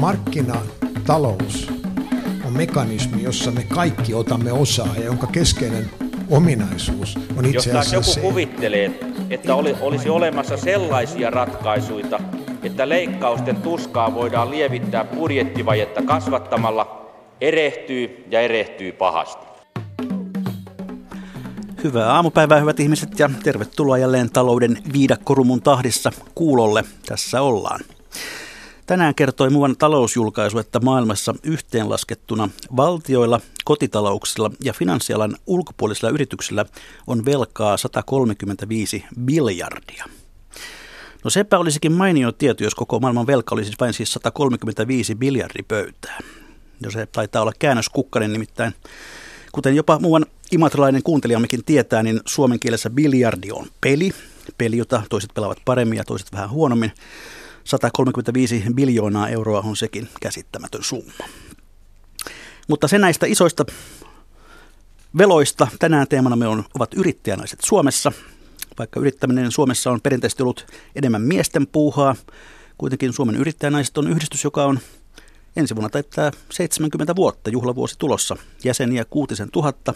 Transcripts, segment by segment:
Markkinatalous on mekanismi, jossa me kaikki otamme osaa ja jonka keskeinen ominaisuus on itse Jos asiassa joku se, kuvittelee, että oli, olisi olemassa sellaisia ratkaisuja, että leikkausten tuskaa voidaan lievittää budjettivajetta kasvattamalla, erehtyy ja erehtyy pahasti. Hyvää aamupäivää hyvät ihmiset ja tervetuloa jälleen talouden viidakkorumun tahdissa kuulolle. Tässä ollaan. Tänään kertoi muuan talousjulkaisu, että maailmassa yhteenlaskettuna valtioilla, kotitalouksilla ja finanssialan ulkopuolisilla yrityksillä on velkaa 135 miljardia. No sepä olisikin mainio tieto, jos koko maailman velka olisi vain siis 135 miljardipöytää. No se taitaa olla käännöskukkanen nimittäin. Kuten jopa muuan imatralainen kuuntelijammekin tietää, niin suomen kielessä biljardi on peli. Peli, jota toiset pelaavat paremmin ja toiset vähän huonommin. 135 biljoonaa euroa on sekin käsittämätön summa. Mutta se näistä isoista veloista. Tänään teemana me on, ovat yrittäjänaiset Suomessa. Vaikka yrittäminen Suomessa on perinteisesti ollut enemmän miesten puuhaa, kuitenkin Suomen yrittäjänaiset on yhdistys, joka on ensi vuonna täyttää 70 vuotta juhlavuosi tulossa. Jäseniä kuutisen tuhatta.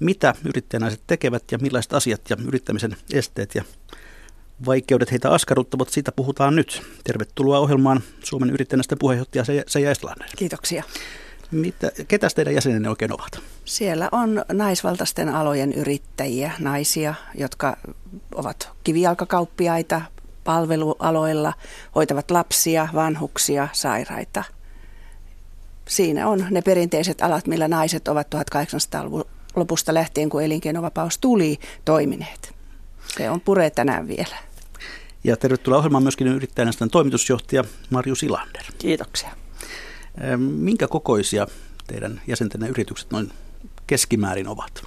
Mitä yrittäjänaiset tekevät ja millaiset asiat ja yrittämisen esteet ja vaikeudet heitä askarruttavat, siitä puhutaan nyt. Tervetuloa ohjelmaan Suomen yrittäjänäisten puheenjohtaja Seija Estlander. Kiitoksia. Mitä, ketäs teidän jäsenenne oikein ovat? Siellä on naisvaltaisten alojen yrittäjiä, naisia, jotka ovat kivijalkakauppiaita palvelualoilla, hoitavat lapsia, vanhuksia, sairaita. Siinä on ne perinteiset alat, millä naiset ovat 1800-luvun lopusta lähtien, kun elinkeinovapaus tuli, toimineet. Se on pure tänään vielä. Ja tervetuloa ohjelmaan myöskin yrittäjänäisten toimitusjohtaja Marju Silander. Kiitoksia. Minkä kokoisia teidän jäsentenne yritykset noin keskimäärin ovat?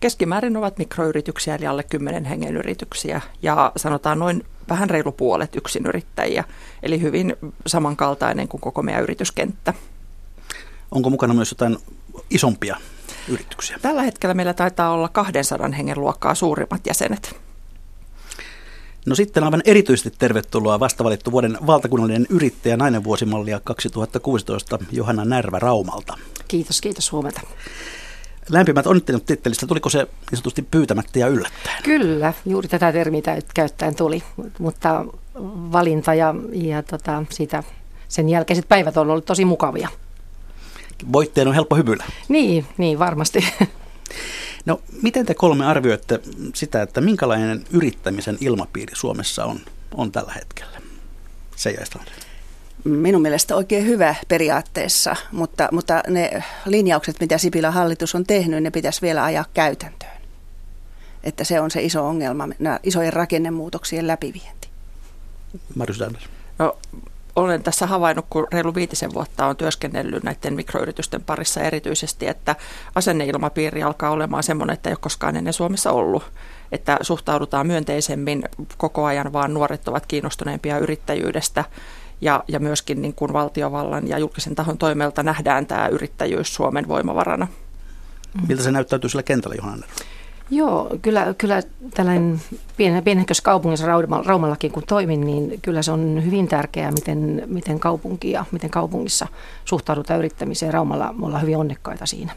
Keskimäärin ovat mikroyrityksiä, eli alle 10 hengen yrityksiä, ja sanotaan noin vähän reilu puolet yksinyrittäjiä, eli hyvin samankaltainen kuin koko meidän yrityskenttä. Onko mukana myös jotain isompia yrityksiä? Tällä hetkellä meillä taitaa olla 200 hengen luokkaa suurimmat jäsenet. No sitten aivan erityisesti tervetuloa vastavalittu vuoden valtakunnallinen yrittäjä nainen vuosimallia 2016 Johanna Närvä Raumalta. Kiitos, kiitos huomenta. Lämpimät onnittelut tittelistä. Tuliko se niin sanotusti pyytämättä ja yllättäen? Kyllä, juuri tätä termiä käyttäen tuli, mutta valinta ja, ja tota, siitä, sen jälkeiset päivät on ollut tosi mukavia. Voitteen on helppo hymyillä. Niin, niin varmasti. No, miten te kolme arvioitte sitä, että minkälainen yrittämisen ilmapiiri Suomessa on, on tällä hetkellä? Se Minun mielestä oikein hyvä periaatteessa, mutta, mutta ne linjaukset, mitä Sipilän hallitus on tehnyt, ne pitäisi vielä ajaa käytäntöön. Että se on se iso ongelma, nämä isojen rakennemuutoksien läpivienti. Marjus No, olen tässä havainnut, kun reilu viitisen vuotta on työskennellyt näiden mikroyritysten parissa erityisesti, että asenneilmapiiri alkaa olemaan semmoinen, että ei ole koskaan ennen Suomessa ollut. Että suhtaudutaan myönteisemmin koko ajan, vaan nuoret ovat kiinnostuneempia yrittäjyydestä ja, ja myöskin niin kuin valtiovallan ja julkisen tahon toimelta nähdään tämä yrittäjyys Suomen voimavarana. Miltä se näyttäytyy sillä kentällä, Johanna? Joo, kyllä, kyllä tällainen pien, pienehkössä kaupungissa Raumallakin kun toimin, niin kyllä se on hyvin tärkeää, miten, miten kaupunki ja miten kaupungissa suhtaudutaan yrittämiseen. Raumalla me ollaan hyvin onnekkaita siinä.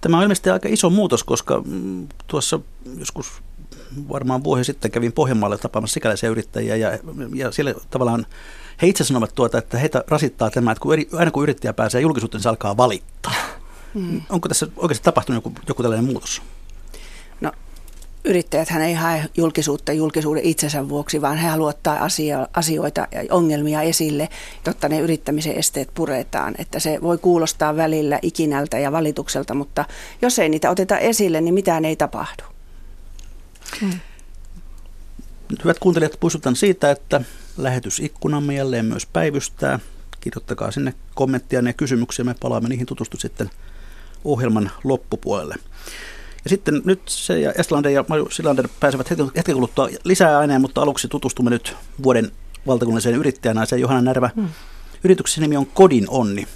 Tämä on ilmeisesti aika iso muutos, koska mm, tuossa joskus varmaan vuosi sitten kävin Pohjanmaalle tapaamassa sikäläisiä yrittäjiä ja, ja siellä tavallaan he itse sanovat tuota, että heitä rasittaa tämä, että kun eri, aina kun yrittäjä pääsee julkisuuteen, se alkaa valittaa. Mm. Onko tässä oikeasti tapahtunut joku, joku tällainen muutos? No, yrittäjät hän ei hae julkisuutta julkisuuden itsensä vuoksi, vaan he haluavat ottaa asia, asioita ja ongelmia esille, jotta ne yrittämisen esteet puretaan. Että se voi kuulostaa välillä ikinältä ja valitukselta, mutta jos ei niitä oteta esille, niin mitään ei tapahdu. Hmm. Hyvät kuuntelijat, muistutan siitä, että lähetysikkunamme jälleen myös päivystää. Kirjoittakaa sinne kommenttia ja kysymyksiä, me palaamme niihin tutustu sitten ohjelman loppupuolelle. Ja sitten nyt se ja Estlander ja Maju Silander pääsevät hetken kuluttua lisää aineen, mutta aluksi tutustumme nyt vuoden valtakunnalliseen yrittäjänaiseen Johanna Närvä. Hmm. Yrityksen nimi on Kodin Onni. Se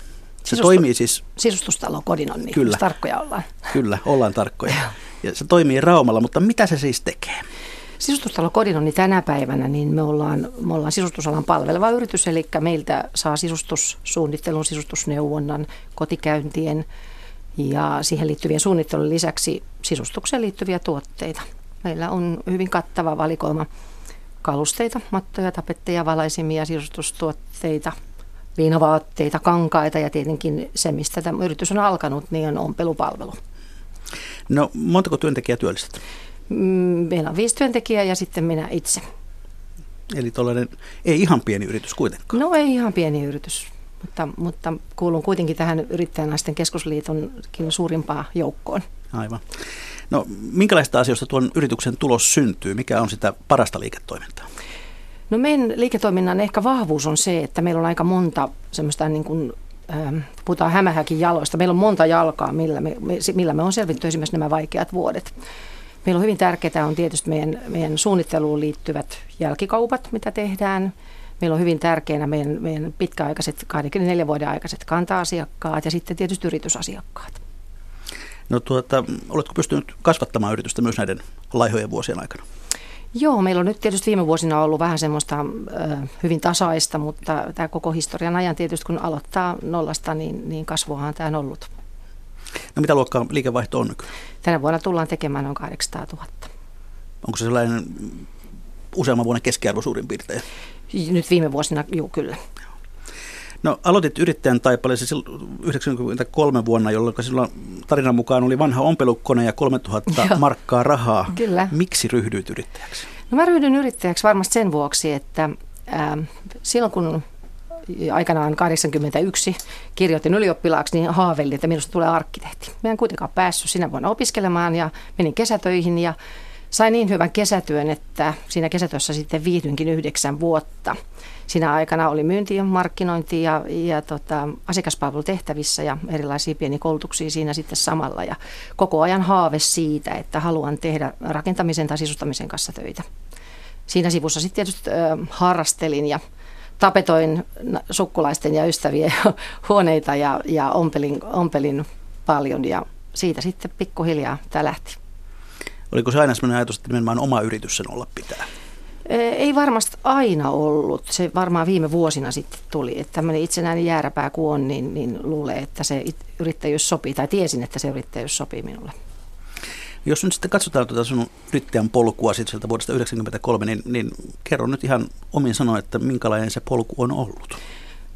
Sisustu, toimii siis... Sisustustalo Kodin Onni, Kyllä. tarkkoja ollaan. Kyllä, ollaan tarkkoja. ja se toimii Raumalla, mutta mitä se siis tekee? Sisustustalo Kodinoni tänä päivänä, niin me ollaan, me ollaan sisustusalan palveleva yritys, eli meiltä saa sisustussuunnittelun, sisustusneuvonnan, kotikäyntien ja siihen liittyvien suunnittelun lisäksi sisustukseen liittyviä tuotteita. Meillä on hyvin kattava valikoima kalusteita, mattoja, tapetteja, valaisimia, sisustustuotteita, viinavaatteita, kankaita ja tietenkin se, mistä tämä yritys on alkanut, niin on ompelupalvelu. No montako työntekijää työllistät? Mm, meillä on viisi työntekijää ja sitten minä itse. Eli tuollainen ei ihan pieni yritys kuitenkaan. No ei ihan pieni yritys, mutta, mutta kuulun kuitenkin tähän yrittäjänaisten keskusliitonkin suurimpaan joukkoon. Aivan. No minkälaista asioista tuon yrityksen tulos syntyy? Mikä on sitä parasta liiketoimintaa? No meidän liiketoiminnan ehkä vahvuus on se, että meillä on aika monta semmoista niin kuin ähm, puhutaan hämähäkin jaloista. Meillä on monta jalkaa, millä me, millä me on selvitty esimerkiksi nämä vaikeat vuodet. Meillä on hyvin tärkeää on tietysti meidän, meidän suunnitteluun liittyvät jälkikaupat, mitä tehdään. Meillä on hyvin tärkeänä meidän, meidän pitkäaikaiset, 24 vuoden aikaiset kanta-asiakkaat ja sitten tietysti yritysasiakkaat. No tuota, oletko pystynyt kasvattamaan yritystä myös näiden laihojen vuosien aikana? Joo, meillä on nyt tietysti viime vuosina ollut vähän semmoista ö, hyvin tasaista, mutta tämä koko historian ajan tietysti kun aloittaa nollasta, niin, niin kasvuahan tämä on ollut. No mitä luokkaa liikevaihto on nykyään? Tänä vuonna tullaan tekemään noin 800 000. Onko se sellainen useamman vuoden keskiarvo suurin piirtein? Nyt viime vuosina, joo kyllä. No aloitit yrittäjän taipaleessa 93 vuonna, jolloin silloin tarinan mukaan oli vanha ompelukone ja 3000 Joo. markkaa rahaa. Kyllä. Miksi ryhdyit yrittäjäksi? No mä ryhdyin yrittäjäksi varmasti sen vuoksi, että äh, silloin kun aikanaan 81 kirjoitin ylioppilaaksi, niin haaveilin, että minusta tulee arkkitehti. Mä en kuitenkaan päässyt sinä vuonna opiskelemaan ja menin kesätöihin ja sain niin hyvän kesätyön, että siinä kesätyössä sitten viihdyinkin yhdeksän vuotta. Siinä aikana oli myynti markkinointi ja, ja tota, asiakaspalvelutehtävissä ja erilaisia pieniä koulutuksia siinä sitten samalla. Ja koko ajan haave siitä, että haluan tehdä rakentamisen tai sisustamisen kanssa töitä. Siinä sivussa sitten tietysti ö, harrastelin ja tapetoin sukkulaisten ja ystävien huoneita ja, ja ompelin, ompelin paljon ja siitä sitten pikkuhiljaa tämä lähti. Oliko se aina sellainen ajatus, että nimenomaan oma yritys sen olla pitää? Ei varmasti aina ollut. Se varmaan viime vuosina sitten tuli. Että tämmöinen itsenäinen jääräpää kun on, niin, niin luulee, että se yrittäjyys sopii. Tai tiesin, että se yrittäjyys sopii minulle. Jos nyt sitten katsotaan tuota sun yrittäjän polkua sitten sieltä vuodesta 1993, niin, niin kerro nyt ihan omin sanoin, että minkälainen se polku on ollut.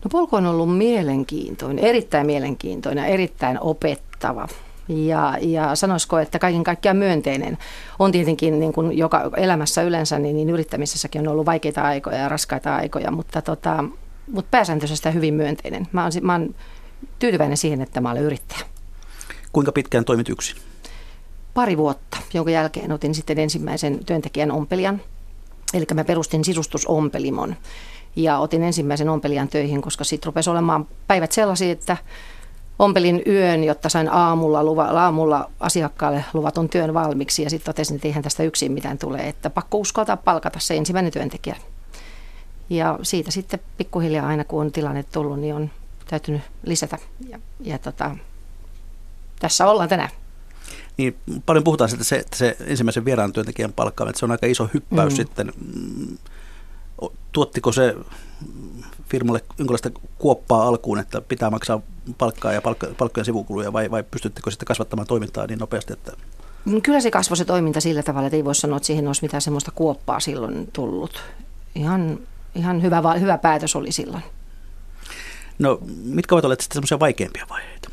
No polku on ollut mielenkiintoinen, erittäin mielenkiintoinen, erittäin opettava. Ja, ja sanoisiko, että kaiken kaikkiaan myönteinen on tietenkin niin kuin joka elämässä yleensä, niin, niin yrittämisessäkin on ollut vaikeita aikoja ja raskaita aikoja, mutta, tota, mutta pääsääntöisesti hyvin myönteinen. Mä oon, mä oon tyytyväinen siihen, että mä olen yrittäjä. Kuinka pitkään toimit yksin? Pari vuotta, jonka jälkeen otin sitten ensimmäisen työntekijän ompelijan. Eli mä perustin sisustusompelimon ja otin ensimmäisen ompelijan töihin, koska sitten rupesi olemaan päivät sellaisia, että ompelin yön, jotta sain aamulla, luva, aamulla asiakkaalle luvatun työn valmiiksi ja sitten totesin, että eihän tästä yksin mitään tulee, että pakko uskaltaa palkata se ensimmäinen työntekijä. Ja siitä sitten pikkuhiljaa aina kun on tilanne tullut, niin on täytynyt lisätä ja, ja tota, tässä ollaan tänään. Niin, paljon puhutaan siitä, että se, että se ensimmäisen vieraan työntekijän palkkaaminen, että se on aika iso hyppäys mm. sitten. Tuottiko se firmalle jonkinlaista kuoppaa alkuun, että pitää maksaa palkkaa ja palkka, palkkojen sivukuluja vai, vai pystyttekö sitten kasvattamaan toimintaa niin nopeasti, että mm, Kyllä se kasvoi se toiminta sillä tavalla, että ei voi sanoa, että siihen olisi mitään semmoista kuoppaa silloin tullut. Ihan, ihan hyvä, hyvä päätös oli silloin. No mitkä ovat olleet sitten semmoisia vaikeampia vaiheita?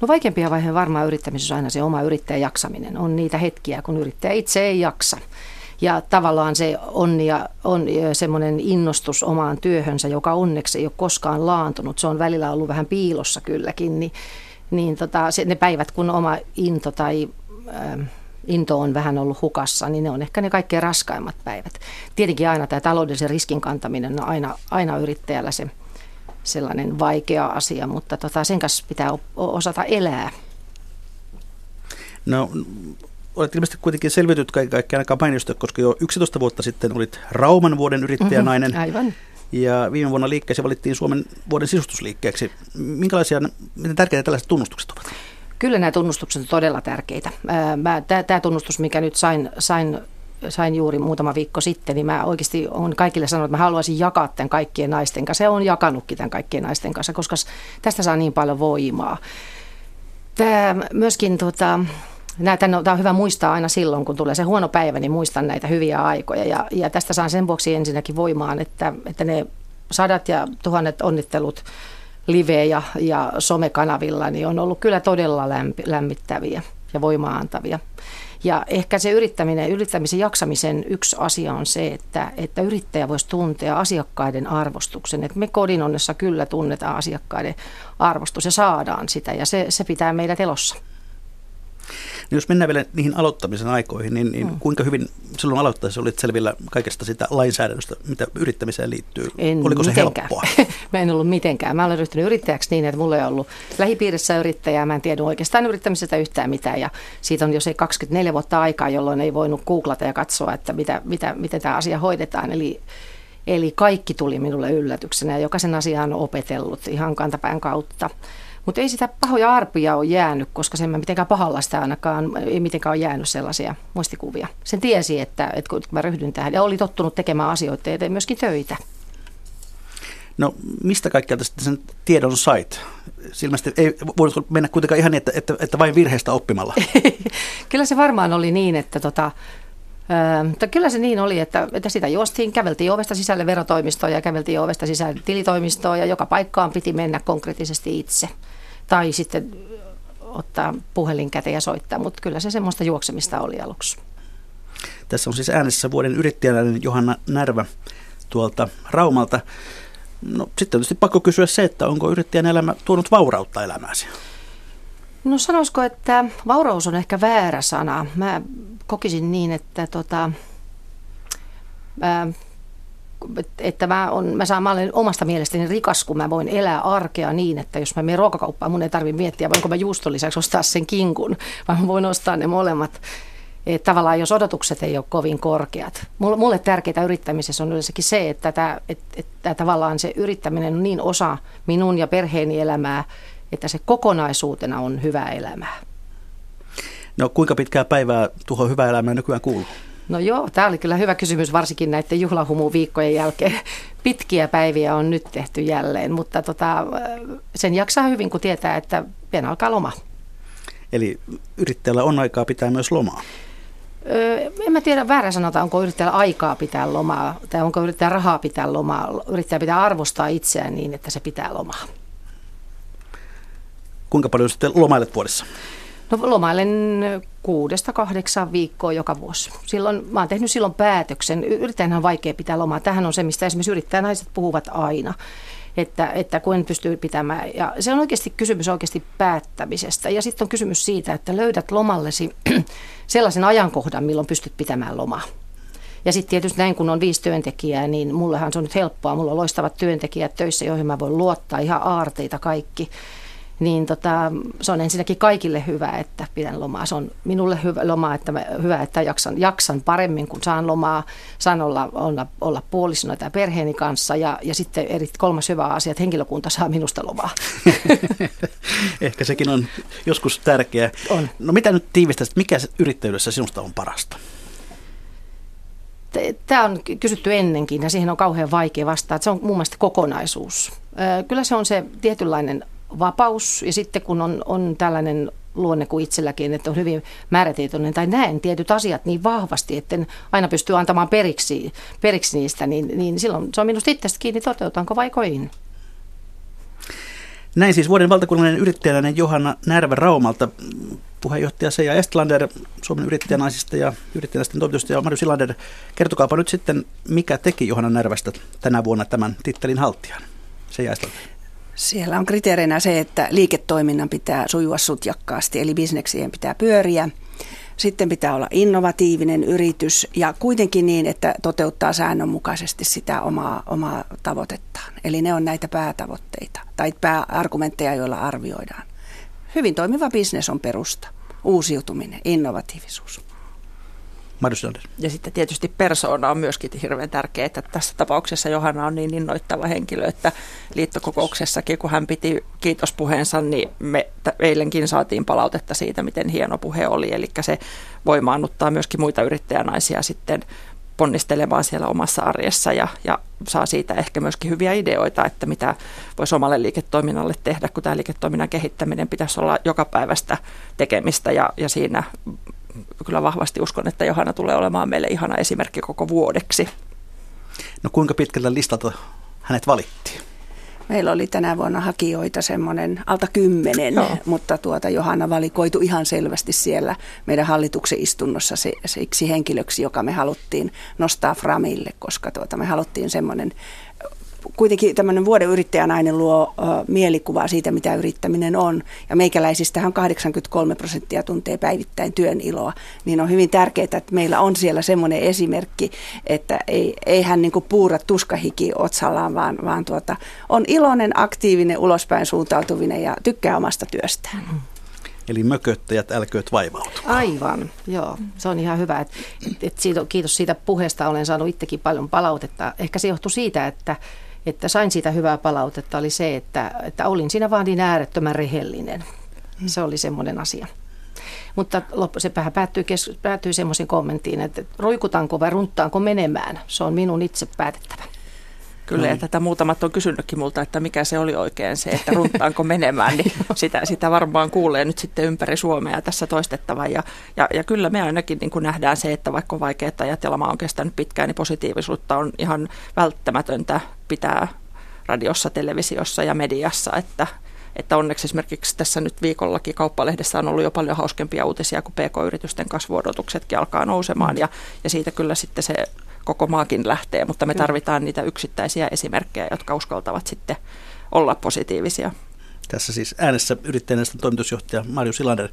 No vaikeampia vaiheita varmaan yrittämisessä on aina se oma yrittäjän jaksaminen. On niitä hetkiä, kun yrittäjä itse ei jaksa. Ja tavallaan se onni ja on semmoinen innostus omaan työhönsä, joka onneksi ei ole koskaan laantunut. Se on välillä ollut vähän piilossa kylläkin, niin, niin tota, se, ne päivät, kun oma into tai äh, into on vähän ollut hukassa, niin ne on ehkä ne kaikkein raskaimmat päivät. Tietenkin aina tämä taloudellisen riskin kantaminen on aina, aina yrittäjällä se sellainen vaikea asia, mutta tota, sen kanssa pitää osata elää. No olet ilmeisesti kuitenkin selvityt kaiken kaikkiaan aika mainiosta, koska jo 11 vuotta sitten olit Rauman vuoden yrittäjänainen. Mm-hmm, aivan. Ja viime vuonna liikkeeseen valittiin Suomen vuoden sisustusliikkeeksi. Minkälaisia, miten tärkeitä tällaiset tunnustukset ovat? Kyllä nämä tunnustukset ovat todella tärkeitä. Tämä tunnustus, mikä nyt sain, sain sain juuri muutama viikko sitten, niin mä oikeasti olen kaikille sanonut, että mä haluaisin jakaa tämän kaikkien naisten kanssa. Se on jakanutkin tämän kaikkien naisten kanssa, koska tästä saa niin paljon voimaa. Tämä myöskin tota, Tämä on hyvä muistaa aina silloin, kun tulee se huono päivä, niin muistan näitä hyviä aikoja. Ja, ja tästä saan sen vuoksi ensinnäkin voimaan, että, että ne sadat ja tuhannet onnittelut live- ja, ja somekanavilla niin on ollut kyllä todella lämpi, lämmittäviä ja voimaantavia. Ja ehkä se yrittäminen, yrittämisen jaksamisen yksi asia on se, että, että yrittäjä voisi tuntea asiakkaiden arvostuksen. Että me kodin onnessa kyllä tunnetaan asiakkaiden arvostus ja saadaan sitä ja se, se pitää meidät elossa. Niin jos mennään vielä niihin aloittamisen aikoihin, niin, niin mm. kuinka hyvin silloin aloittaessa olit selvillä kaikesta sitä lainsäädännöstä, mitä yrittämiseen liittyy? En Oliko se mitenkään. helppoa? mä en ollut mitenkään. Mä olen ryhtynyt yrittäjäksi niin, että mulla ei ollut lähipiirissä yrittäjää. Mä en tiedä oikeastaan yrittämisestä yhtään mitään. Ja siitä on jo se 24 vuotta aikaa, jolloin ei voinut googlata ja katsoa, että mitä, mitä, miten tämä asia hoidetaan. Eli Eli kaikki tuli minulle yllätyksenä ja jokaisen asian on opetellut ihan kantapään kautta. Mutta ei sitä pahoja arpia ole jäänyt, koska sen mä mitenkään pahalla sitä ainakaan, ei mitenkään ole jäänyt sellaisia muistikuvia. Sen tiesi, että, että kun mä ryhdyn tähän ja oli tottunut tekemään asioita ja myöskin töitä. No mistä kaikkea tästä sen tiedon sait? Ilmeisesti ei voinut mennä kuitenkaan ihan niin, että, että, että vain virheistä oppimalla. Kyllä se varmaan oli niin, että tota, mutta kyllä se niin oli, että, että sitä juostiin, käveltiin ovesta sisälle verotoimistoon ja käveltiin ovesta sisälle tilitoimistoon ja joka paikkaan piti mennä konkreettisesti itse. Tai sitten ottaa puhelin käteen ja soittaa, mutta kyllä se semmoista juoksemista oli aluksi. Tässä on siis äänessä vuoden yrittäjänä Johanna Närvä tuolta Raumalta. No sitten on tietysti pakko kysyä se, että onko yrittäjän elämä tuonut vaurautta elämääsi? No sanoisiko, että vauraus on ehkä väärä sana. Mä kokisin niin, että tota, ää, että mä, on, mä, saan, mä olen omasta mielestäni rikas, kun mä voin elää arkea niin, että jos mä menen ruokakauppaan, mun ei tarvitse miettiä, voinko mä juuston lisäksi ostaa sen kinkun, vaan mä voin ostaa ne molemmat. Et tavallaan jos odotukset ei ole kovin korkeat. Mulle tärkeää yrittämisessä on yleensäkin se, että, tämä, että, että tavallaan se yrittäminen on niin osa minun ja perheeni elämää, että se kokonaisuutena on hyvää elämää. No kuinka pitkää päivää tuohon hyvää elämää nykyään kuuluu? No joo, tämä oli kyllä hyvä kysymys, varsinkin näiden juhlahumuviikkojen jälkeen. Pitkiä päiviä on nyt tehty jälleen, mutta tota, sen jaksaa hyvin, kun tietää, että pian alkaa loma. Eli yrittäjällä on aikaa pitää myös lomaa? Öö, en mä tiedä väärä sanota, onko yrittäjällä aikaa pitää lomaa tai onko yrittäjä rahaa pitää lomaa. Yrittäjä pitää arvostaa itseään niin, että se pitää lomaa. Kuinka paljon sitten lomailet vuodessa? No lomailen kuudesta kahdeksaan viikkoa joka vuosi. Silloin, mä oon tehnyt silloin päätöksen. Yrittäjänhän on vaikea pitää lomaa. Tähän on se, mistä esimerkiksi yrittäjänaiset puhuvat aina. Että, että kun pystyy pitämään. Ja se on oikeasti kysymys oikeasti päättämisestä. Ja sitten on kysymys siitä, että löydät lomallesi sellaisen ajankohdan, milloin pystyt pitämään lomaa. Ja sitten tietysti näin, kun on viisi työntekijää, niin mullehan se on nyt helppoa. Mulla on loistavat työntekijät töissä, joihin mä voin luottaa, ihan aarteita kaikki niin tota, se on ensinnäkin kaikille hyvä, että pidän lomaa. Se on minulle hyvä loma, että mä, hyvä, että jaksan, jaksan paremmin, kun saan lomaa, saan olla, olla, olla puolisona tai perheeni kanssa. Ja, ja sitten eri, kolmas hyvä asia, että henkilökunta saa minusta lomaa. Ehkä sekin on joskus tärkeää. On. No mitä nyt tiivistäisit, mikä yrittäjyydessä sinusta on parasta? Tämä on kysytty ennenkin ja siihen on kauhean vaikea vastata. Se on muun muassa kokonaisuus. Kyllä se on se tietynlainen vapaus ja sitten kun on, on tällainen luonne kuin itselläkin, että on hyvin määrätietoinen tai näen tietyt asiat niin vahvasti, että aina pystyy antamaan periksi, periksi niistä, niin, niin silloin se on minusta itsestä kiinni, toteutanko vai koin. Näin siis vuoden valtakunnallinen yrittäjäläinen Johanna Närvä Raumalta, puheenjohtaja Seija Estlander Suomen yrittäjänaisista ja yrittäjänaisten toimitusjohtaja Marju Silander. Kertokaapa nyt sitten, mikä teki Johanna Närvästä tänä vuonna tämän tittelin haltijan? Seija Estlander. Siellä on kriteerinä se, että liiketoiminnan pitää sujua sutjakkaasti, eli bisneksien pitää pyöriä. Sitten pitää olla innovatiivinen yritys ja kuitenkin niin, että toteuttaa säännönmukaisesti sitä omaa, omaa tavoitettaan. Eli ne on näitä päätavoitteita tai pääargumentteja, joilla arvioidaan. Hyvin toimiva bisnes on perusta. Uusiutuminen, innovatiivisuus. Ja sitten tietysti persoona on myöskin hirveän tärkeää, että tässä tapauksessa Johanna on niin innoittava henkilö, että liittokokouksessakin, kun hän piti kiitospuheensa, niin me eilenkin saatiin palautetta siitä, miten hieno puhe oli. Eli se voimaannuttaa myöskin muita yrittäjänaisia sitten ponnistelemaan siellä omassa arjessa ja, ja saa siitä ehkä myöskin hyviä ideoita, että mitä voisi omalle liiketoiminnalle tehdä, kun tämä liiketoiminnan kehittäminen pitäisi olla joka päivästä tekemistä ja, ja siinä kyllä vahvasti uskon, että Johanna tulee olemaan meille ihana esimerkki koko vuodeksi. No kuinka pitkältä listalta hänet valittiin? Meillä oli tänä vuonna hakijoita semmoinen alta kymmenen, no. mutta tuota Johanna valikoitu ihan selvästi siellä meidän hallituksen istunnossa se, siksi henkilöksi, joka me haluttiin nostaa Framille, koska tuota me haluttiin semmoinen kuitenkin tämmöinen vuoden yrittäjänainen luo uh, mielikuvaa siitä, mitä yrittäminen on. Ja meikäläisistähän 83 prosenttia tuntee päivittäin työn iloa. Niin on hyvin tärkeää, että meillä on siellä semmoinen esimerkki, että ei, ei hän niin puura tuskahiki otsallaan, vaan, vaan tuota, on iloinen, aktiivinen, ulospäin suuntautuvinen ja tykkää omasta työstään. Mm-hmm. Eli mököttäjät, älkööt vaivautu. Aivan, joo. Se on ihan hyvä. Et, et siitä, kiitos siitä puheesta. Olen saanut itsekin paljon palautetta. Ehkä se johtuu siitä, että että sain siitä hyvää palautetta, oli se, että, että olin siinä vaan niin äärettömän rehellinen. Se oli semmoinen asia. Mutta se päättyy, päättyy semmoisen kommenttiin, että roikutanko vai runttaanko menemään, se on minun itse päätettävä. Kyllä, ja tätä muutamat on kysynytkin multa, että mikä se oli oikein se, että runtaanko menemään, niin sitä, sitä varmaan kuulee nyt sitten ympäri Suomea tässä toistettava. Ja, ja, ja kyllä me ainakin niin kuin nähdään se, että vaikka vaikeat ajat ja lama on kestänyt pitkään, niin positiivisuutta on ihan välttämätöntä pitää radiossa, televisiossa ja mediassa, että, että onneksi esimerkiksi tässä nyt viikollakin kauppalehdessä on ollut jo paljon hauskempia uutisia, kun PK-yritysten kasvuodotuksetkin alkaa nousemaan ja, ja siitä kyllä sitten se koko maakin lähtee, mutta me tarvitaan niitä yksittäisiä esimerkkejä, jotka uskaltavat sitten olla positiivisia. Tässä siis äänessä yrittäjäneuvoston toimitusjohtaja Marju Silander.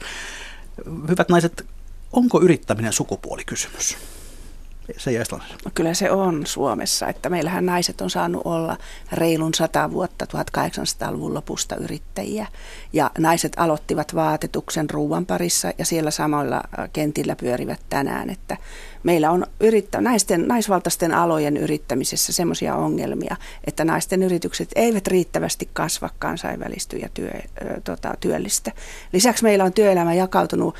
Hyvät naiset, onko yrittäminen sukupuolikysymys? Se no kyllä se on Suomessa, että meillähän naiset on saanut olla reilun sata vuotta 1800-luvun lopusta yrittäjiä. Ja naiset aloittivat vaatetuksen ruuan parissa ja siellä samoilla äh, kentillä pyörivät tänään, että meillä on yrittä, naisten, naisvaltaisten alojen yrittämisessä semmoisia ongelmia, että naisten yritykset eivät riittävästi kasva kansainvälisty ja työ, tota, työllistä. Lisäksi meillä on työelämä jakautunut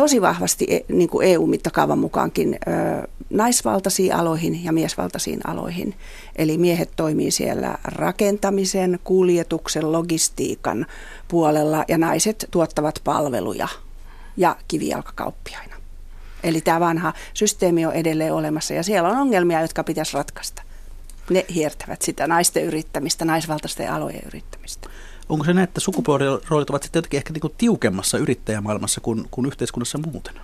tosi vahvasti e, niin kuin EU-mittakaavan mukaankin naisvaltaisiin aloihin ja miesvaltaisiin aloihin. Eli miehet toimii siellä rakentamisen, kuljetuksen, logistiikan puolella ja naiset tuottavat palveluja ja kivijalkakauppiaina. Eli tämä vanha systeemi on edelleen olemassa ja siellä on ongelmia, jotka pitäisi ratkaista. Ne hiertävät sitä naisten yrittämistä, naisvaltaisten alojen yrittämistä. Onko se näin, että sukupuoliroolit ovat sitten jotenkin ehkä niin kuin tiukemmassa yrittäjämaailmassa kuin, kuin yhteiskunnassa muuten?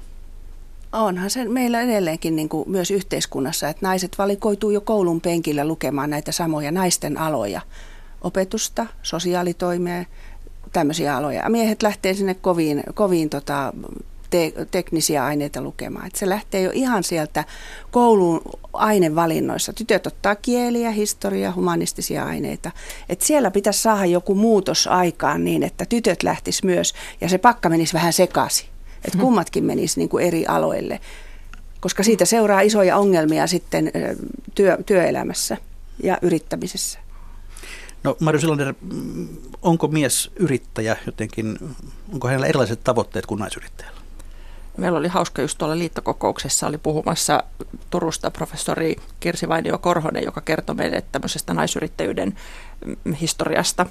Onhan se meillä edelleenkin niin kuin myös yhteiskunnassa, että naiset valikoituu jo koulun penkillä lukemaan näitä samoja naisten aloja. Opetusta, sosiaalitoimea, tämmöisiä aloja. Ja miehet lähtee sinne koviin, koviin tota, te- teknisiä aineita lukemaan. Et se lähtee jo ihan sieltä koulun ainevalinnoissa. Tytöt ottaa kieliä, historia, humanistisia aineita. Et siellä pitäisi saada joku muutos aikaan niin, että tytöt lähtis myös ja se pakka menisi vähän sekaisin. Että mhm. kummatkin menisi niin kuin eri aloille, koska siitä seuraa isoja ongelmia sitten työ, työelämässä ja yrittämisessä. No Marjo Silander, mm, onko mies yrittäjä jotenkin, onko hänellä erilaiset tavoitteet kuin naisyrittäjällä? Meillä oli hauska just tuolla liittokokouksessa, oli puhumassa Turusta professori Kirsi Vainio Korhonen, joka kertoi meille tämmöisestä naisyrittäjyyden mm, historiasta.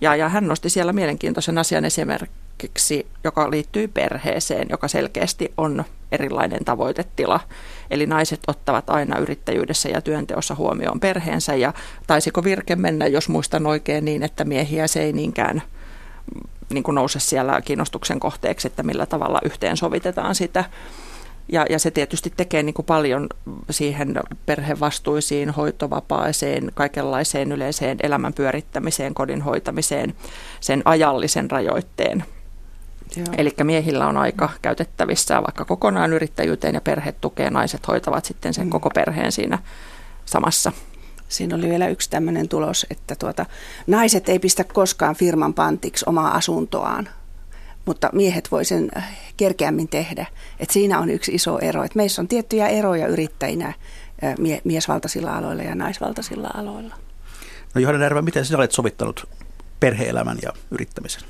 Ja, ja hän nosti siellä mielenkiintoisen asian esimerkiksi, joka liittyy perheeseen, joka selkeästi on erilainen tavoitetila. Eli naiset ottavat aina yrittäjyydessä ja työnteossa huomioon perheensä ja taisiko virke mennä, jos muistan oikein niin, että miehiä se ei niinkään niin kuin nouse siellä kiinnostuksen kohteeksi, että millä tavalla yhteensovitetaan sitä. Ja, ja se tietysti tekee niin kuin paljon siihen perhevastuisiin, hoitovapaaseen, kaikenlaiseen yleiseen elämän pyörittämiseen, kodin hoitamiseen, sen ajallisen rajoitteen. Eli miehillä on aika käytettävissä vaikka kokonaan yrittäjyyteen ja perhe tukee, naiset hoitavat sitten sen mm. koko perheen siinä samassa Siinä oli vielä yksi tämmöinen tulos, että tuota, naiset ei pistä koskaan firman pantiksi omaa asuntoaan, mutta miehet voi sen kerkeämmin tehdä. Et siinä on yksi iso ero. Et meissä on tiettyjä eroja yrittäjinä miesvaltaisilla aloilla ja naisvaltaisilla aloilla. No Johanna Närvä, miten sinä olet sovittanut perheelämän ja yrittämisen?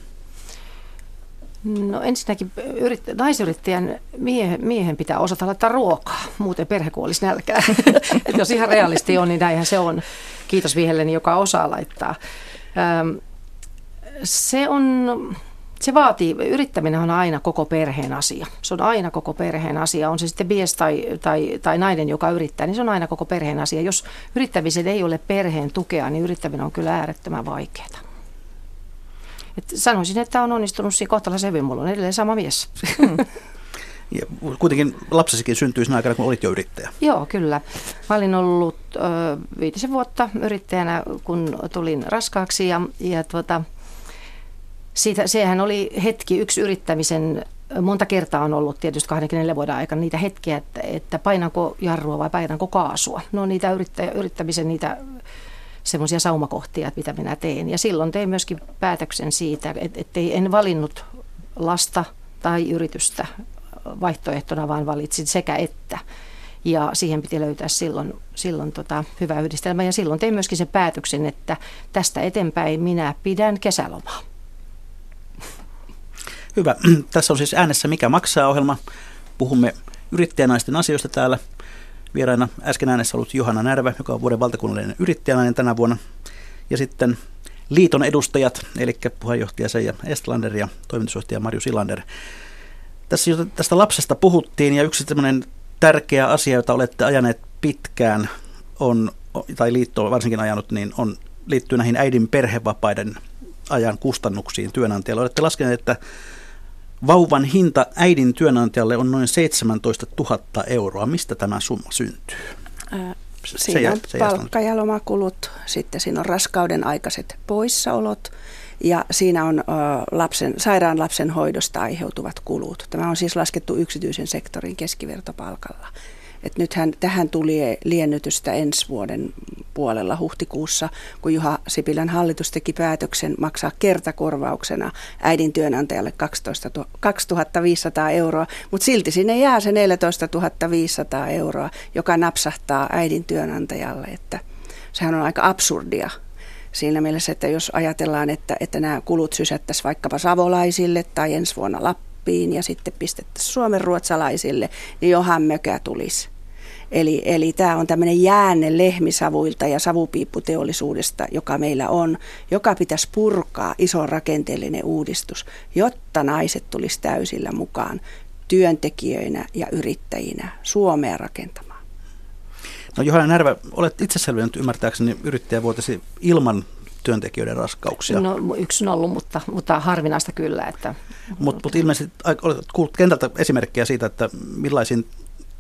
No ensinnäkin yrit- naisyrittäjän miehen, miehen pitää osata laittaa ruokaa, muuten perhe kuolisi nälkään. Et jos ihan realisti on, niin näinhän se on. Kiitos Vihelleni, joka osaa laittaa. Se on, se vaatii, yrittäminen on aina koko perheen asia. Se on aina koko perheen asia. On se sitten mies tai, tai, tai nainen, joka yrittää, niin se on aina koko perheen asia. Jos yrittämisen ei ole perheen tukea, niin yrittäminen on kyllä äärettömän vaikeaa. Et sanoisin, että on onnistunut siinä kohtalaisen hyvin. Mulla on edelleen sama mies. Ja kuitenkin lapsesikin syntyi siinä aikana, kun olit jo yrittäjä. Joo, kyllä. Mä olin ollut ö, viitisen vuotta yrittäjänä, kun tulin raskaaksi ja, ja tuota, siitä, sehän oli hetki, yksi yrittämisen, monta kertaa on ollut tietysti 24 vuoden aikana niitä hetkiä, että, että painanko jarrua vai painanko kaasua. No niitä yrittäjä, yrittämisen niitä semmoisia saumakohtia, mitä minä teen. Ja silloin tein myöskin päätöksen siitä, että, että en valinnut lasta tai yritystä vaihtoehtona, vaan valitsin sekä että. Ja siihen piti löytää silloin, silloin tota, hyvä yhdistelmä. Ja silloin tein myöskin sen päätöksen, että tästä eteenpäin minä pidän kesälomaa. Hyvä. Tässä on siis äänessä Mikä maksaa ohjelma. Puhumme yrittäjänaisten asioista täällä. Vieraina äsken äänessä ollut Johanna Närvä, joka on vuoden valtakunnallinen yrittäjänainen tänä vuonna. Ja sitten liiton edustajat, eli puheenjohtaja Seija Estlander ja toimitusjohtaja Marju Silander. Tässä tästä lapsesta puhuttiin ja yksi tärkeä asia, jota olette ajaneet pitkään, on, tai liitto on varsinkin ajanut, niin on, liittyy näihin äidin perhevapaiden ajan kustannuksiin työnantajalle. Olette laskeneet, että vauvan hinta äidin työnantajalle on noin 17 000 euroa. Mistä tämä summa syntyy? Ää, siinä on se palkka- ja lomakulut, sitten siinä on raskauden aikaiset poissaolot ja siinä on lapsen, sairaan lapsen hoidosta aiheutuvat kulut. Tämä on siis laskettu yksityisen sektorin keskivertopalkalla. Et nythän tähän tuli liennytystä ensi vuoden puolella huhtikuussa, kun Juha Sipilän hallitus teki päätöksen maksaa kertakorvauksena äidin työnantajalle 12 2500 euroa, mutta silti sinne jää se 14 500 euroa, joka napsahtaa äidin työnantajalle, että sehän on aika absurdia siinä mielessä, että jos ajatellaan, että, että nämä kulut sysättäisiin vaikkapa savolaisille tai ensi vuonna Lappiin ja sitten pistettäisiin suomen ruotsalaisille, niin johan mökä tulisi. Eli, eli tämä on tämmöinen jäänne lehmisavuilta ja savupiipputeollisuudesta, joka meillä on, joka pitäisi purkaa iso rakenteellinen uudistus, jotta naiset tulisi täysillä mukaan työntekijöinä ja yrittäjinä Suomea rakentamaan. No Johanna Närvä, olet itse selvinnyt ymmärtääkseni yrittäjävuotesi ilman työntekijöiden raskauksia. No yksi on ollut, mutta, mutta harvinaista kyllä. Että... Mutta mut ilmeisesti olet kuullut kentältä esimerkkejä siitä, että millaisiin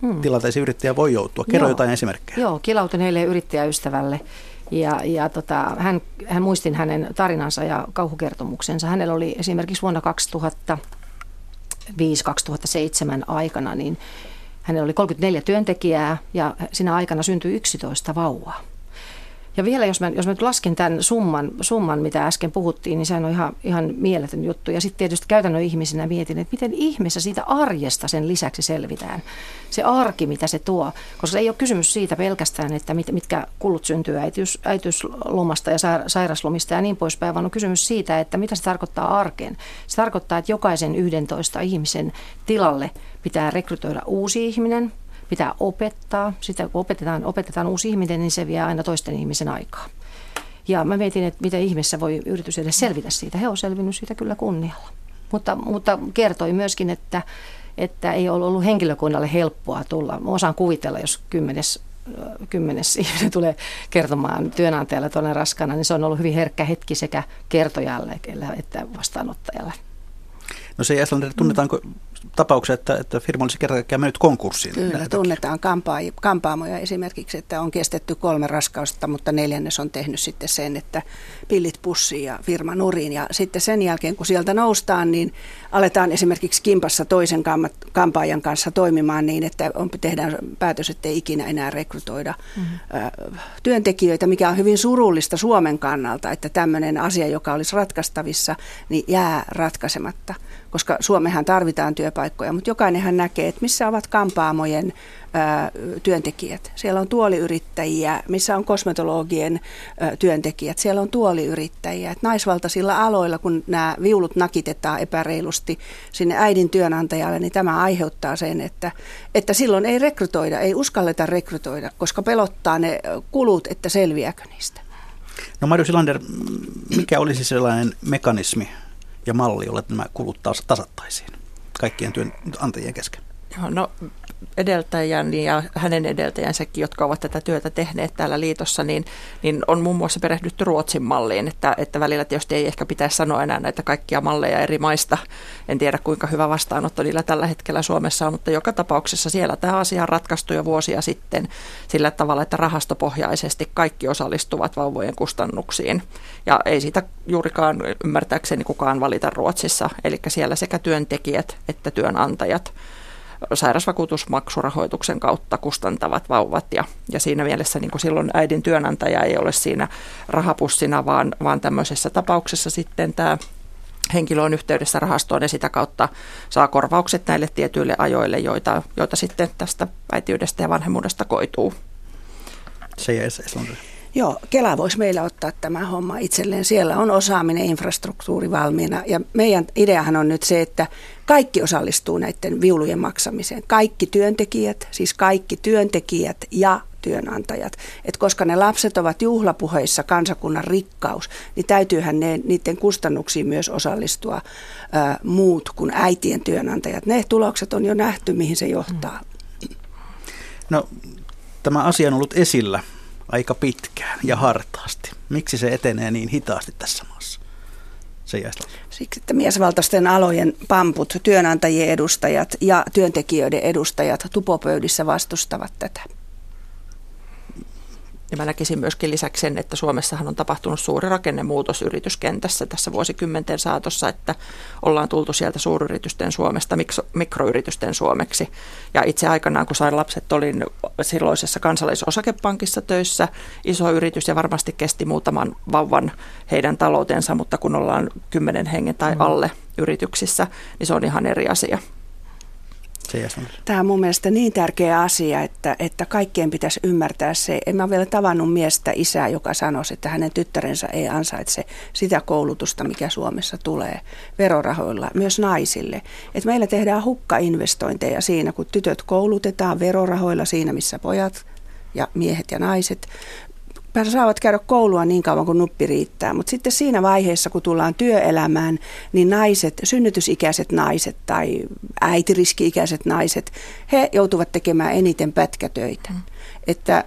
hmm. tilanteisiin yrittäjä voi joutua. Kerro Joo. jotain esimerkkejä. Joo, kilautuneelle yrittäjäystävälle. Ja, ja tota, hän, hän muistin hänen tarinansa ja kauhukertomuksensa. Hänellä oli esimerkiksi vuonna 2005-2007 aikana, niin hänellä oli 34 työntekijää ja siinä aikana syntyi 11 vauvaa. Ja vielä jos mä, jos mä nyt lasken tämän summan, summan, mitä äsken puhuttiin, niin sehän on ihan, ihan mieletön juttu. Ja sitten tietysti käytännön ihmisenä mietin, että miten ihmeessä siitä arjesta sen lisäksi selvitään. Se arki, mitä se tuo. Koska ei ole kysymys siitä pelkästään, että mit, mitkä kulut syntyy äitiys, äitiyslomasta ja sairaslomista ja niin poispäin, vaan on kysymys siitä, että mitä se tarkoittaa arkeen. Se tarkoittaa, että jokaisen 11 ihmisen tilalle pitää rekrytoida uusi ihminen – pitää opettaa. Sitä kun opetetaan, opetetaan uusi ihminen, niin se vie aina toisten ihmisen aikaa. Ja mä mietin, että miten ihmeessä voi yritys edes selvitä siitä. He on selvinnyt siitä kyllä kunnialla. Mutta, mutta kertoi myöskin, että, että ei ole ollut henkilökunnalle helppoa tulla. Mä osaan kuvitella, jos kymmenes kymmenes ihminen tulee kertomaan työnantajalle tuonne raskana, niin se on ollut hyvin herkkä hetki sekä kertojalle että vastaanottajalle. No se Eslander, tunnetaanko tapauksia, että, että firma olisi kerran mennyt konkurssiin. Kyllä, tunnetaan kampaamoja esimerkiksi, että on kestetty kolme raskausta, mutta neljännes on tehnyt sitten sen, että pillit pussiin ja firma nurin. Ja sitten sen jälkeen, kun sieltä noustaan, niin aletaan esimerkiksi kimpassa toisen kampaajan kanssa toimimaan niin, että on, tehdään päätös, että ei ikinä enää rekrytoida mm-hmm. työntekijöitä, mikä on hyvin surullista Suomen kannalta, että tämmöinen asia, joka olisi ratkaistavissa, niin jää ratkaisematta koska Suomehan tarvitaan työpaikkoja, mutta jokainenhan näkee, että missä ovat kampaamojen työntekijät. Siellä on tuoliyrittäjiä, missä on kosmetologien työntekijät, siellä on tuoliyrittäjiä. Et naisvaltaisilla aloilla, kun nämä viulut nakitetaan epäreilusti sinne äidin työnantajalle, niin tämä aiheuttaa sen, että, että silloin ei rekrytoida, ei uskalleta rekrytoida, koska pelottaa ne kulut, että selviääkö niistä. No Marjo Silander, mikä olisi sellainen mekanismi, ja malli, jolla nämä kulut taas tasattaisiin kaikkien työnantajien kesken? No edeltäjän ja hänen edeltäjänsäkin, jotka ovat tätä työtä tehneet täällä liitossa, niin, niin on muun muassa perehdytty Ruotsin malliin, että, että välillä tietysti ei ehkä pitäisi sanoa enää näitä kaikkia malleja eri maista. En tiedä kuinka hyvä vastaanotto niillä tällä hetkellä Suomessa on, mutta joka tapauksessa siellä tämä asia on ratkaistu jo vuosia sitten sillä tavalla, että rahastopohjaisesti kaikki osallistuvat vauvojen kustannuksiin. Ja ei siitä juurikaan ymmärtääkseni kukaan valita Ruotsissa, eli siellä sekä työntekijät että työnantajat sairausvakuutusmaksurahoituksen kautta kustantavat vauvat. Ja, ja siinä mielessä niin kuin silloin äidin työnantaja ei ole siinä rahapussina, vaan, vaan tämmöisessä tapauksessa sitten tämä henkilö on yhteydessä rahastoon ja sitä kautta saa korvaukset näille tietyille ajoille, joita, joita sitten tästä äitiydestä ja vanhemmuudesta koituu. Se jäi Joo, Kela voisi meillä ottaa tämä homma itselleen. Siellä on osaaminen, infrastruktuuri valmiina. Ja meidän ideahan on nyt se, että kaikki osallistuu näiden viulujen maksamiseen. Kaikki työntekijät, siis kaikki työntekijät ja työnantajat. Et koska ne lapset ovat juhlapuheissa kansakunnan rikkaus, niin täytyyhän ne, niiden kustannuksiin myös osallistua ää, muut kuin äitien työnantajat. Ne tulokset on jo nähty, mihin se johtaa. No, tämä asia on ollut esillä aika pitkään ja hartaasti. Miksi se etenee niin hitaasti tässä maassa? Se Siksi, että miesvaltaisten alojen pamput, työnantajien edustajat ja työntekijöiden edustajat tupopöydissä vastustavat tätä. Ja mä näkisin myöskin lisäksi sen, että Suomessahan on tapahtunut suuri rakennemuutos yrityskentässä tässä vuosikymmenten saatossa, että ollaan tultu sieltä suuryritysten Suomesta mikroyritysten Suomeksi. Ja itse aikanaan, kun sain lapset, olin silloisessa kansallisosakepankissa töissä, iso yritys ja varmasti kesti muutaman vauvan heidän taloutensa, mutta kun ollaan kymmenen hengen tai mm. alle yrityksissä, niin se on ihan eri asia. Tämä on mun mielestä niin tärkeä asia, että, että kaikkien pitäisi ymmärtää se. En mä vielä tavannut miestä isää, joka sanoisi, että hänen tyttärensä ei ansaitse sitä koulutusta, mikä Suomessa tulee verorahoilla, myös naisille. Et meillä tehdään hukkainvestointeja siinä, kun tytöt koulutetaan verorahoilla siinä, missä pojat ja miehet ja naiset saavat käydä koulua niin kauan kuin nuppi riittää, mutta sitten siinä vaiheessa, kun tullaan työelämään, niin naiset, synnytysikäiset naiset tai äitiriski-ikäiset naiset, he joutuvat tekemään eniten pätkätöitä. Mm että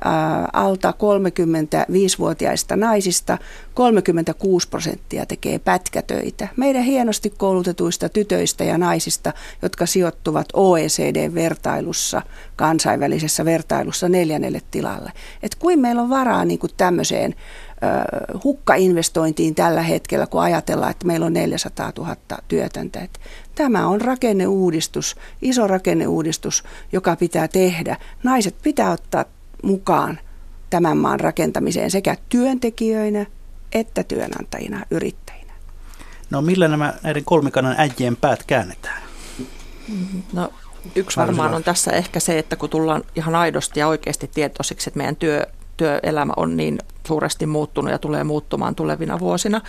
alta 35-vuotiaista naisista 36 prosenttia tekee pätkätöitä. Meidän hienosti koulutetuista tytöistä ja naisista, jotka sijoittuvat OECD-vertailussa, kansainvälisessä vertailussa neljännelle tilalle. Et kuin meillä on varaa niin kuin tämmöiseen hukkainvestointiin tällä hetkellä, kun ajatellaan, että meillä on 400 000 työtöntä. Että tämä on rakenneuudistus, iso rakenneuudistus, joka pitää tehdä. Naiset pitää ottaa mukaan tämän maan rakentamiseen sekä työntekijöinä että työnantajina, yrittäjinä. No millä nämä näiden kolmikannan äijien päät käännetään? No yksi varmaan on tässä ehkä se, että kun tullaan ihan aidosti ja oikeasti tietoisiksi, että meidän työ, työelämä on niin suuresti muuttunut ja tulee muuttumaan tulevina vuosina,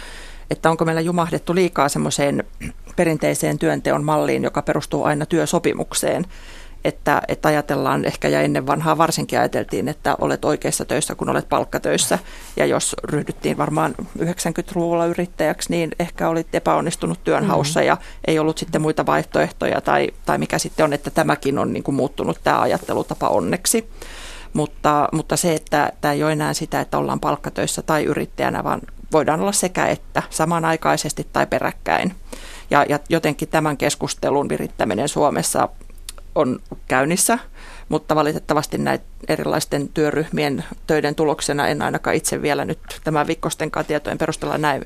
että onko meillä jumahdettu liikaa semmoiseen perinteiseen työnteon malliin, joka perustuu aina työsopimukseen että, että ajatellaan ehkä ja ennen vanhaa varsinkin ajateltiin, että olet oikeassa töissä, kun olet palkkatöissä. Ja jos ryhdyttiin varmaan 90-luvulla yrittäjäksi, niin ehkä olit epäonnistunut työnhaussa mm-hmm. ja ei ollut sitten muita vaihtoehtoja tai, tai mikä sitten on, että tämäkin on niin kuin muuttunut tämä ajattelutapa onneksi. Mutta, mutta se, että tämä ei ole enää sitä, että ollaan palkkatöissä tai yrittäjänä, vaan voidaan olla sekä että samanaikaisesti tai peräkkäin. Ja, ja jotenkin tämän keskustelun virittäminen Suomessa on käynnissä, mutta valitettavasti näitä erilaisten työryhmien töiden tuloksena en ainakaan itse vielä nyt tämän viikkostenkaan tietojen perusteella näe,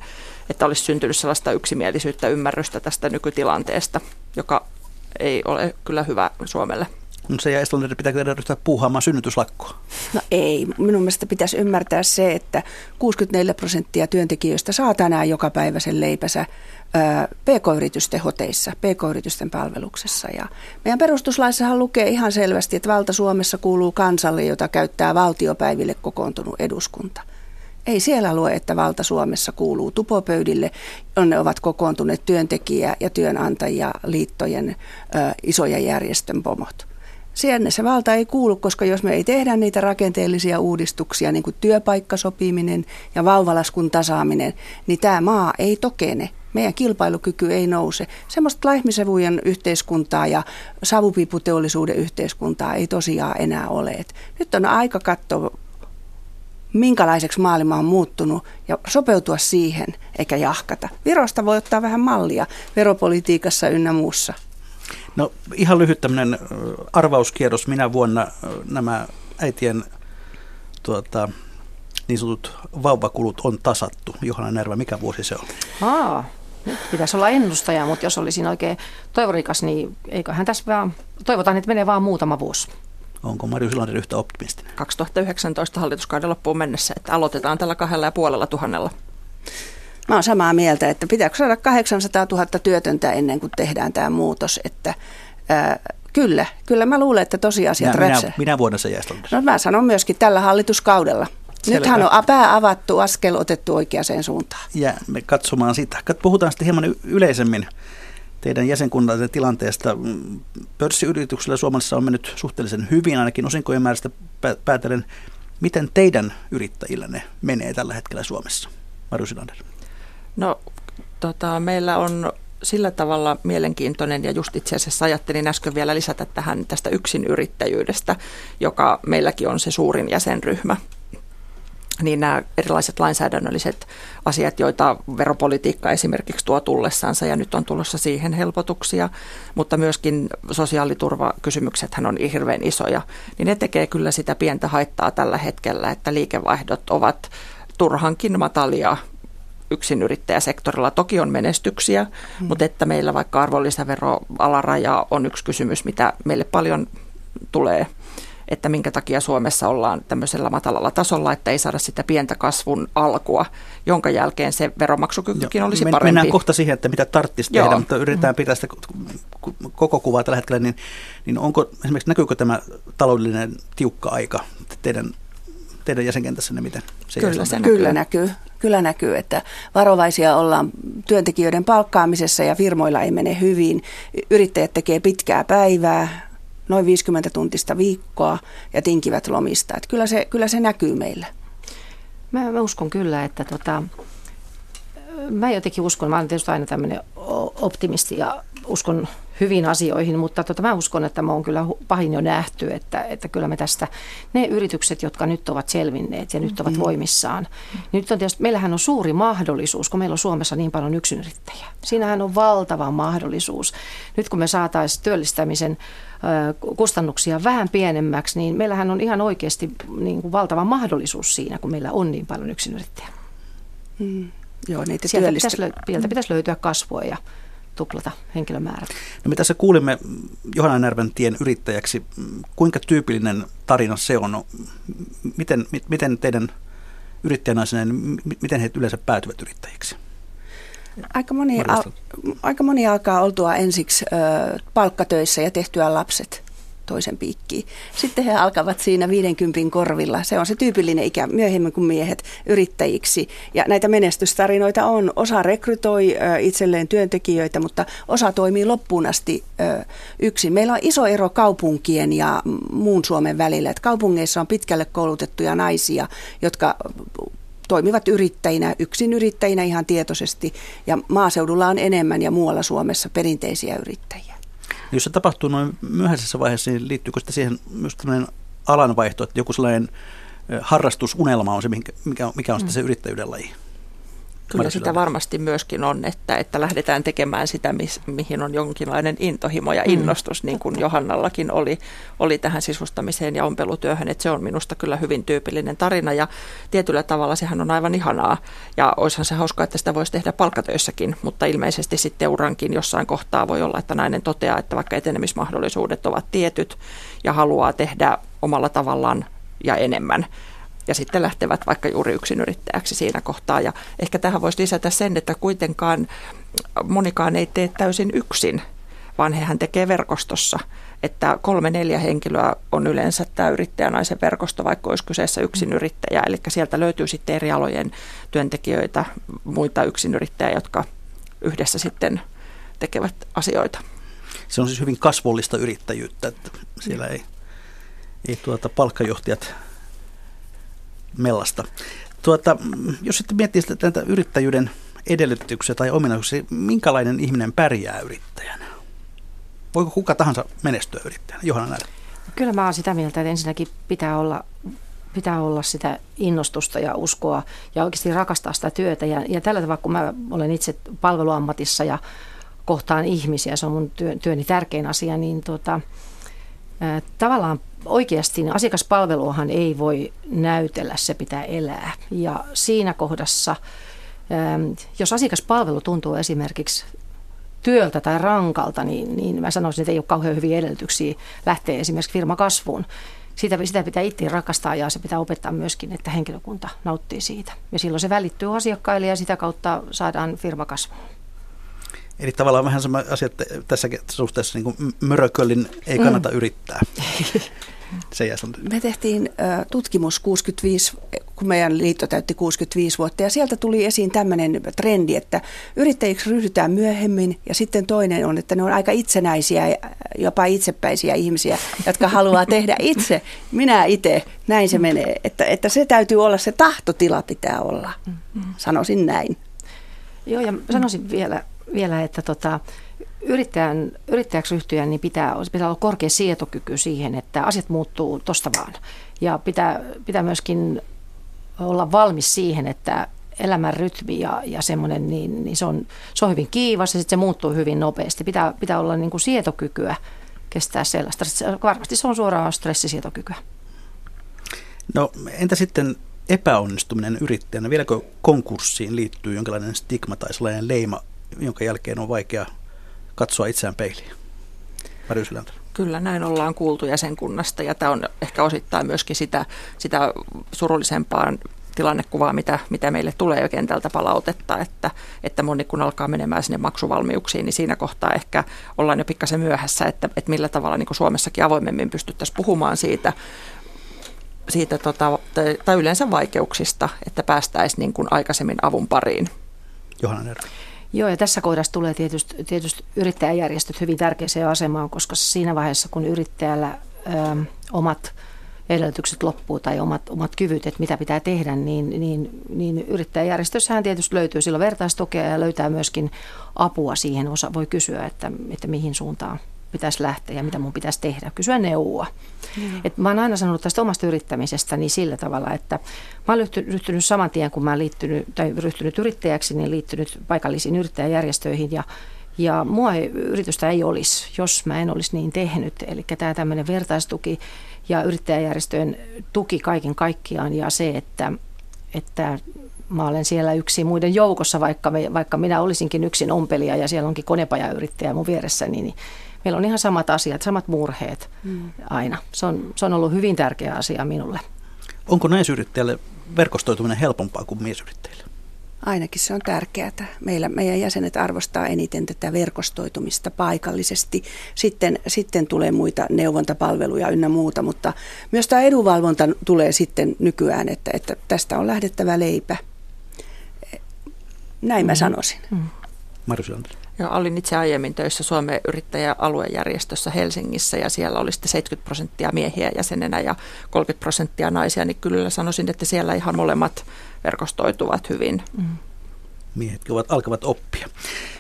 että olisi syntynyt sellaista yksimielisyyttä, ymmärrystä tästä nykytilanteesta, joka ei ole kyllä hyvä Suomelle. No se ja Estlanderin pitää ryhtyä puuhaamaan synnytyslakkoa. No ei. Minun mielestä pitäisi ymmärtää se, että 64 prosenttia työntekijöistä saa tänään joka päivä sen leipänsä PK-yritysten hoteissa, PK-yritysten palveluksessa. Ja meidän perustuslaissahan lukee ihan selvästi, että valta Suomessa kuuluu kansalle, jota käyttää valtiopäiville kokoontunut eduskunta. Ei siellä lue, että valta Suomessa kuuluu tupopöydille, jonne ovat kokoontuneet työntekijä- ja työnantajia liittojen ö, isojen järjestön pomot. Siellä se valta ei kuulu, koska jos me ei tehdä niitä rakenteellisia uudistuksia, niin kuin työpaikkasopiminen ja vauvalaskun tasaaminen, niin tämä maa ei tokene meidän kilpailukyky ei nouse. Semmoista laihmisevujen yhteiskuntaa ja savupiiputeollisuuden yhteiskuntaa ei tosiaan enää ole. Et nyt on aika katsoa, minkälaiseksi maailma on muuttunut ja sopeutua siihen eikä jahkata. Virosta voi ottaa vähän mallia veropolitiikassa ynnä muussa. No ihan lyhyt tämmöinen arvauskierros. Minä vuonna nämä äitien tuota, niin sanotut vauvakulut on tasattu. Johanna Nerva, mikä vuosi se on? Aa, pitäisi olla ennustaja, mutta jos olisin oikein toivorikas, niin eiköhän tässä vaan, toivotaan, että menee vaan muutama vuosi. Onko Marju Silander yhtä optimistinen? 2019 hallituskauden loppuun mennessä, että aloitetaan tällä kahdella ja puolella tuhannella. Mä oon samaa mieltä, että pitääkö saada 800 000 työtöntä ennen kuin tehdään tämä muutos, että ää, Kyllä, kyllä mä luulen, että tosiasiat minä, minä, minä vuonna se jäistä No mä sanon myöskin tällä hallituskaudella. Selvä. Nythän on pää avattu, askel otettu oikeaan suuntaan. Ja me katsomaan sitä. Puhutaan sitten hieman yleisemmin teidän jäsenkunnan tilanteesta. Pörssiyrityksillä Suomessa on mennyt suhteellisen hyvin, ainakin osinkojen määrästä päätellen. Miten teidän yrittäjillänne menee tällä hetkellä Suomessa? Marju Silander. No tota, meillä on sillä tavalla mielenkiintoinen ja just itse asiassa ajattelin äsken vielä lisätä tähän tästä yksinyrittäjyydestä, joka meilläkin on se suurin jäsenryhmä niin nämä erilaiset lainsäädännölliset asiat, joita veropolitiikka esimerkiksi tuo tullessansa ja nyt on tulossa siihen helpotuksia, mutta myöskin sosiaaliturvakysymykset on hirveän isoja, niin ne tekee kyllä sitä pientä haittaa tällä hetkellä, että liikevaihdot ovat turhankin matalia yksinyrittäjäsektorilla. Toki on menestyksiä, hmm. mutta että meillä vaikka arvonlisäveroalaraja on yksi kysymys, mitä meille paljon tulee että minkä takia Suomessa ollaan tämmöisellä matalalla tasolla, että ei saada sitä pientä kasvun alkua, jonka jälkeen se veromaksukykykin Joo, olisi men, parempi. Mennään kohta siihen, että mitä tarvitsisi tehdä, mutta yritetään pitää sitä koko kuvaa tällä hetkellä, niin, niin onko esimerkiksi näkyykö tämä taloudellinen tiukka aika teidän, teidän jäsenkentässänne, miten se Kyllä, se näkyy. Kyllä näkyy. Kyllä näkyy, että varovaisia ollaan työntekijöiden palkkaamisessa ja firmoilla ei mene hyvin. Yrittäjät tekee pitkää päivää, noin 50 tuntista viikkoa ja tinkivät lomista. Että kyllä, se, kyllä se näkyy meillä. Mä, mä uskon kyllä, että tota, mä jotenkin uskon, mä olen tietysti aina tämmöinen optimisti ja uskon hyvin asioihin, mutta tota, mä uskon, että me on kyllä pahin jo nähty, että, että kyllä me tästä, ne yritykset, jotka nyt ovat selvinneet ja nyt ovat mm-hmm. voimissaan, niin nyt on tietysti, meillähän on suuri mahdollisuus, kun meillä on Suomessa niin paljon yksinyrittäjiä. Siinähän on valtava mahdollisuus. Nyt kun me saataisiin työllistämisen kustannuksia vähän pienemmäksi, niin meillähän on ihan oikeasti niin kuin valtava mahdollisuus siinä, kun meillä on niin paljon yksinyrittäjiä. Mm. Joo, niitä Sieltä pitäisi, lö- pitäisi löytyä kasvua ja tuplata henkilömäärät. No me tässä kuulimme Johanna Närven tien yrittäjäksi. Kuinka tyypillinen tarina se on? Miten, miten teidän yrittäjänaisena, miten he yleensä päätyvät yrittäjiksi? Aika moni, al, aika moni alkaa oltua ensiksi ö, palkkatöissä ja tehtyä lapset toisen piikkiin. Sitten he alkavat siinä 50 korvilla. Se on se tyypillinen ikä myöhemmin kuin miehet yrittäjiksi. Ja näitä menestystarinoita on. Osa rekrytoi itselleen työntekijöitä, mutta osa toimii loppuun asti yksin. Meillä on iso ero kaupunkien ja muun Suomen välillä. Että kaupungeissa on pitkälle koulutettuja naisia, jotka toimivat yrittäjinä, yksin yrittäjinä ihan tietoisesti, ja maaseudulla on enemmän ja muualla Suomessa perinteisiä yrittäjiä. Jos se tapahtuu noin myöhäisessä vaiheessa, niin liittyykö sitä siihen myös tämmöinen alanvaihto, että joku sellainen harrastusunelma on se, mikä on, mikä on mm. se yrittäjyyden laji? Kyllä sitä varmasti myöskin on, että, että lähdetään tekemään sitä, mis, mihin on jonkinlainen intohimo ja mm. innostus, mm. niin kuin Johannallakin oli, oli tähän sisustamiseen ja ompelutyöhön. Että se on minusta kyllä hyvin tyypillinen tarina ja tietyllä tavalla sehän on aivan ihanaa. Ja olisihan se hauskaa, että sitä voisi tehdä palkkatöissäkin, mutta ilmeisesti sitten urankin jossain kohtaa voi olla, että nainen toteaa, että vaikka etenemismahdollisuudet ovat tietyt ja haluaa tehdä omalla tavallaan ja enemmän, ja sitten lähtevät vaikka juuri yksin yrittäjäksi siinä kohtaa. Ja ehkä tähän voisi lisätä sen, että kuitenkaan monikaan ei tee täysin yksin, vaan hehän tekee verkostossa. Että kolme neljä henkilöä on yleensä tämä yrittäjänaisen verkosto, vaikka olisi kyseessä yrittäjä. Eli sieltä löytyy sitten eri alojen työntekijöitä, muita yrittäjä, jotka yhdessä sitten tekevät asioita. Se on siis hyvin kasvollista yrittäjyyttä, että siellä ei, ei tuota palkkajohtajat mellasta. Tuota, jos sitten miettii sitä tätä yrittäjyyden edellytyksiä tai ominaisuuksia, minkälainen ihminen pärjää yrittäjänä? Voiko kuka tahansa menestyä yrittäjänä? Johanna näin. Kyllä mä oon sitä mieltä, että ensinnäkin pitää olla, pitää olla sitä innostusta ja uskoa ja oikeasti rakastaa sitä työtä. Ja, ja tällä tavalla, kun mä olen itse palveluammatissa ja kohtaan ihmisiä, se on mun työ, työni tärkein asia, niin tota, tavallaan oikeasti niin asiakaspalveluahan ei voi näytellä, se pitää elää. Ja siinä kohdassa, jos asiakaspalvelu tuntuu esimerkiksi työltä tai rankalta, niin, niin mä sanoisin, että ei ole kauhean hyviä edellytyksiä lähteä esimerkiksi firmakasvuun. Sitä, sitä pitää itse rakastaa ja se pitää opettaa myöskin, että henkilökunta nauttii siitä. Ja silloin se välittyy asiakkaille ja sitä kautta saadaan firma kasvuun. Eli tavallaan vähän sama asia, että tässä suhteessa niin kuin mörököllin ei kannata mm. yrittää. Se Me tehtiin tutkimus 65, kun meidän liitto täytti 65 vuotta, ja sieltä tuli esiin tämmöinen trendi, että yrittäjiksi ryhdytään myöhemmin, ja sitten toinen on, että ne on aika itsenäisiä, jopa itsepäisiä ihmisiä, jotka haluaa tehdä itse. Minä itse, näin se menee. Että, että se täytyy olla, se tahtotila pitää olla, mm-hmm. sanoisin näin. Joo, ja sanoisin vielä, vielä että tota, yrittäjän, yrittäjäksi ryhtyä, niin pitää, pitää olla korkea sietokyky siihen, että asiat muuttuu tuosta vaan. Ja pitää, pitää myöskin olla valmis siihen, että elämän rytmi ja, ja semmoinen, niin, niin se, on, se on hyvin kiivas ja sitten se muuttuu hyvin nopeasti. Pitää, pitää olla niin kuin sietokykyä kestää sellaista. Varmasti se on suoraan stressisietokykyä. No entä sitten epäonnistuminen yrittäjänä? Vieläkö konkurssiin liittyy jonkinlainen stigma tai sellainen leima, jonka jälkeen on vaikea katsoa itseään peiliin. Kyllä, näin ollaan kuultu jäsenkunnasta ja tämä on ehkä osittain myöskin sitä, sitä surullisempaa tilannekuvaa, mitä, mitä meille tulee jo kentältä palautetta, että, että moni kun alkaa menemään sinne maksuvalmiuksiin, niin siinä kohtaa ehkä ollaan jo pikkasen myöhässä, että, että millä tavalla niin kuin Suomessakin avoimemmin pystyttäisiin puhumaan siitä, siitä tota, tai, tai yleensä vaikeuksista, että päästäisiin niin kuin aikaisemmin avun pariin. Johanna Nerva. Joo, ja tässä kohdassa tulee tietysti, tietysti yrittäjäjärjestöt hyvin tärkeäseen asemaan, koska siinä vaiheessa, kun yrittäjällä ö, omat edellytykset loppuu tai omat, omat kyvyt, että mitä pitää tehdä, niin, niin, niin yrittäjäjärjestössähän tietysti löytyy silloin vertaistukea ja löytää myöskin apua siihen. Osa voi kysyä, että, että mihin suuntaan pitäisi lähteä ja mitä mun pitäisi tehdä, kysyä neuvoa. Mm. Et mä oon aina sanonut tästä omasta yrittämisestä niin sillä tavalla, että mä oon ryhtynyt saman tien, kun mä oon liittynyt, tai ryhtynyt yrittäjäksi, niin liittynyt paikallisiin yrittäjäjärjestöihin ja ja mua ei, yritystä ei olisi, jos mä en olisi niin tehnyt. Eli tämä tämmöinen vertaistuki ja yrittäjäjärjestöjen tuki kaiken kaikkiaan ja se, että, että mä olen siellä yksi muiden joukossa, vaikka, me, vaikka minä olisinkin yksin ompelija ja siellä onkin konepajayrittäjä mun vieressä, niin meillä on ihan samat asiat, samat murheet mm. aina. Se on, se on ollut hyvin tärkeä asia minulle. Onko naisyrittäjälle verkostoituminen helpompaa kuin miesyrittäjille? Ainakin se on tärkeää. Meillä, meidän jäsenet arvostaa eniten tätä verkostoitumista paikallisesti. Sitten, sitten tulee muita neuvontapalveluja ynnä muuta, mutta myös tämä edunvalvonta tulee sitten nykyään, että, että tästä on lähdettävä leipä. Näin mä mm-hmm. sanoisin. Mm. Marjus ja olin itse aiemmin töissä Suomen yrittäjäaluejärjestössä Helsingissä ja siellä oli sitten 70 prosenttia miehiä jäsenenä ja 30 prosenttia naisia, niin kyllä sanoisin, että siellä ihan molemmat verkostoituvat hyvin. Mm. Miehetkin ovat, alkavat oppia.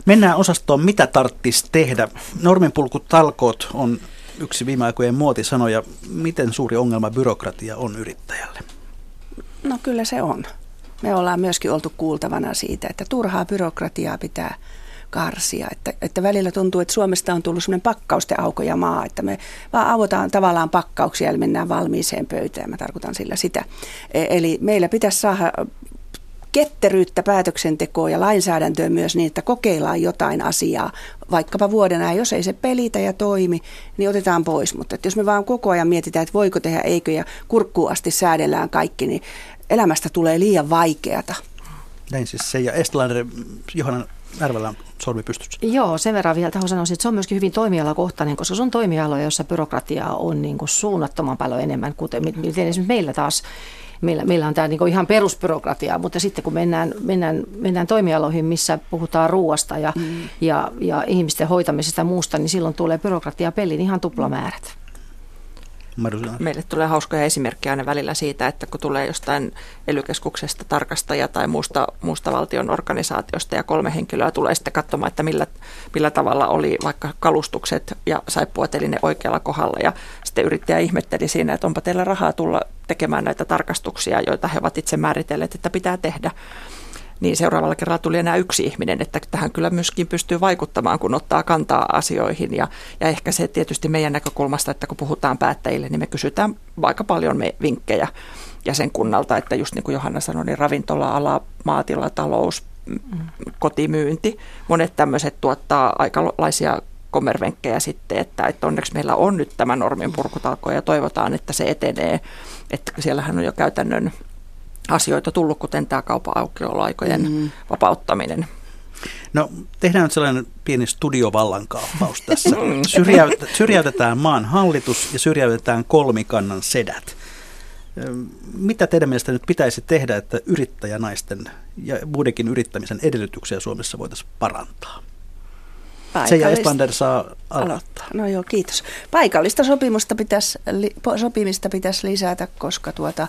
Mennään osastoon, mitä tarvitsisi tehdä. Norminpulkutalkoot on yksi viime aikojen muotisanoja. Miten suuri ongelma byrokratia on yrittäjälle? No kyllä se on Me ollaan myöskin oltu kuultavana siitä, että turhaa byrokratiaa pitää karsia. Että, että välillä tuntuu, että Suomesta on tullut sellainen pakkausten aukoja maa, että me vaan avotaan tavallaan pakkauksia ja mennään valmiiseen pöytään. Mä tarkoitan sillä sitä. E, eli meillä pitäisi saada ketteryyttä päätöksentekoa ja lainsäädäntöä myös niin, että kokeillaan jotain asiaa, vaikkapa vuoden ajan. Jos ei se pelitä ja toimi, niin otetaan pois. Mutta että jos me vaan koko ajan mietitään, että voiko tehdä, eikö ja kurkkuun asti säädellään kaikki, niin elämästä tulee liian vaikeata. Näin siis se. Ja Estlander, Johanna Närvällä on sormi pystyssä. Joo, sen verran vielä tähän sanoisin, että se on myöskin hyvin toimialakohtainen, koska se on toimialoja, jossa byrokratiaa on niin kuin suunnattoman paljon enemmän, kuten miten esimerkiksi meillä taas meillä, meillä on tämä niin ihan perusbyrokratia, mutta sitten kun mennään, mennään, mennään toimialoihin, missä puhutaan ruoasta ja, mm. ja, ja ihmisten hoitamisesta ja muusta, niin silloin tulee byrokratia peliin ihan tuplamäärät. Meille tulee hauskoja esimerkkejä aina välillä siitä, että kun tulee jostain elykeskuksesta tarkastaja tai muusta, muusta valtion organisaatiosta ja kolme henkilöä tulee sitten katsomaan, että millä, millä tavalla oli vaikka kalustukset ja saippuateli ne oikealla kohdalla. Ja sitten yrittäjä ihmetteli siinä, että onpa teillä rahaa tulla tekemään näitä tarkastuksia, joita he ovat itse määritelleet, että pitää tehdä niin seuraavalla kerralla tuli enää yksi ihminen, että tähän kyllä myöskin pystyy vaikuttamaan, kun ottaa kantaa asioihin. Ja, ja ehkä se tietysti meidän näkökulmasta, että kun puhutaan päättäjille, niin me kysytään aika paljon me vinkkejä jäsenkunnalta, että just niin kuin Johanna sanoi, niin ravintola-ala, maatilatalous, kotimyynti, monet tämmöiset tuottaa aikalaisia kommervenkkejä sitten, että, että onneksi meillä on nyt tämä normin purkutalko ja toivotaan, että se etenee. Että siellähän on jo käytännön asioita tullut, kuten tämä kaupan aukioloaikojen mm. vapauttaminen. No tehdään nyt sellainen pieni studiovallankaappaus tässä. Syrjäyt, syrjäytetään maan hallitus ja syrjäytetään kolmikannan sedät. Mitä teidän mielestä nyt pitäisi tehdä, että yrittäjänaisten ja muidenkin yrittämisen edellytyksiä Suomessa voitaisiin parantaa? Seija Espander saa aloittaa. No joo, kiitos. Paikallista sopimusta pitäisi, sopimista pitäisi lisätä, koska tuota,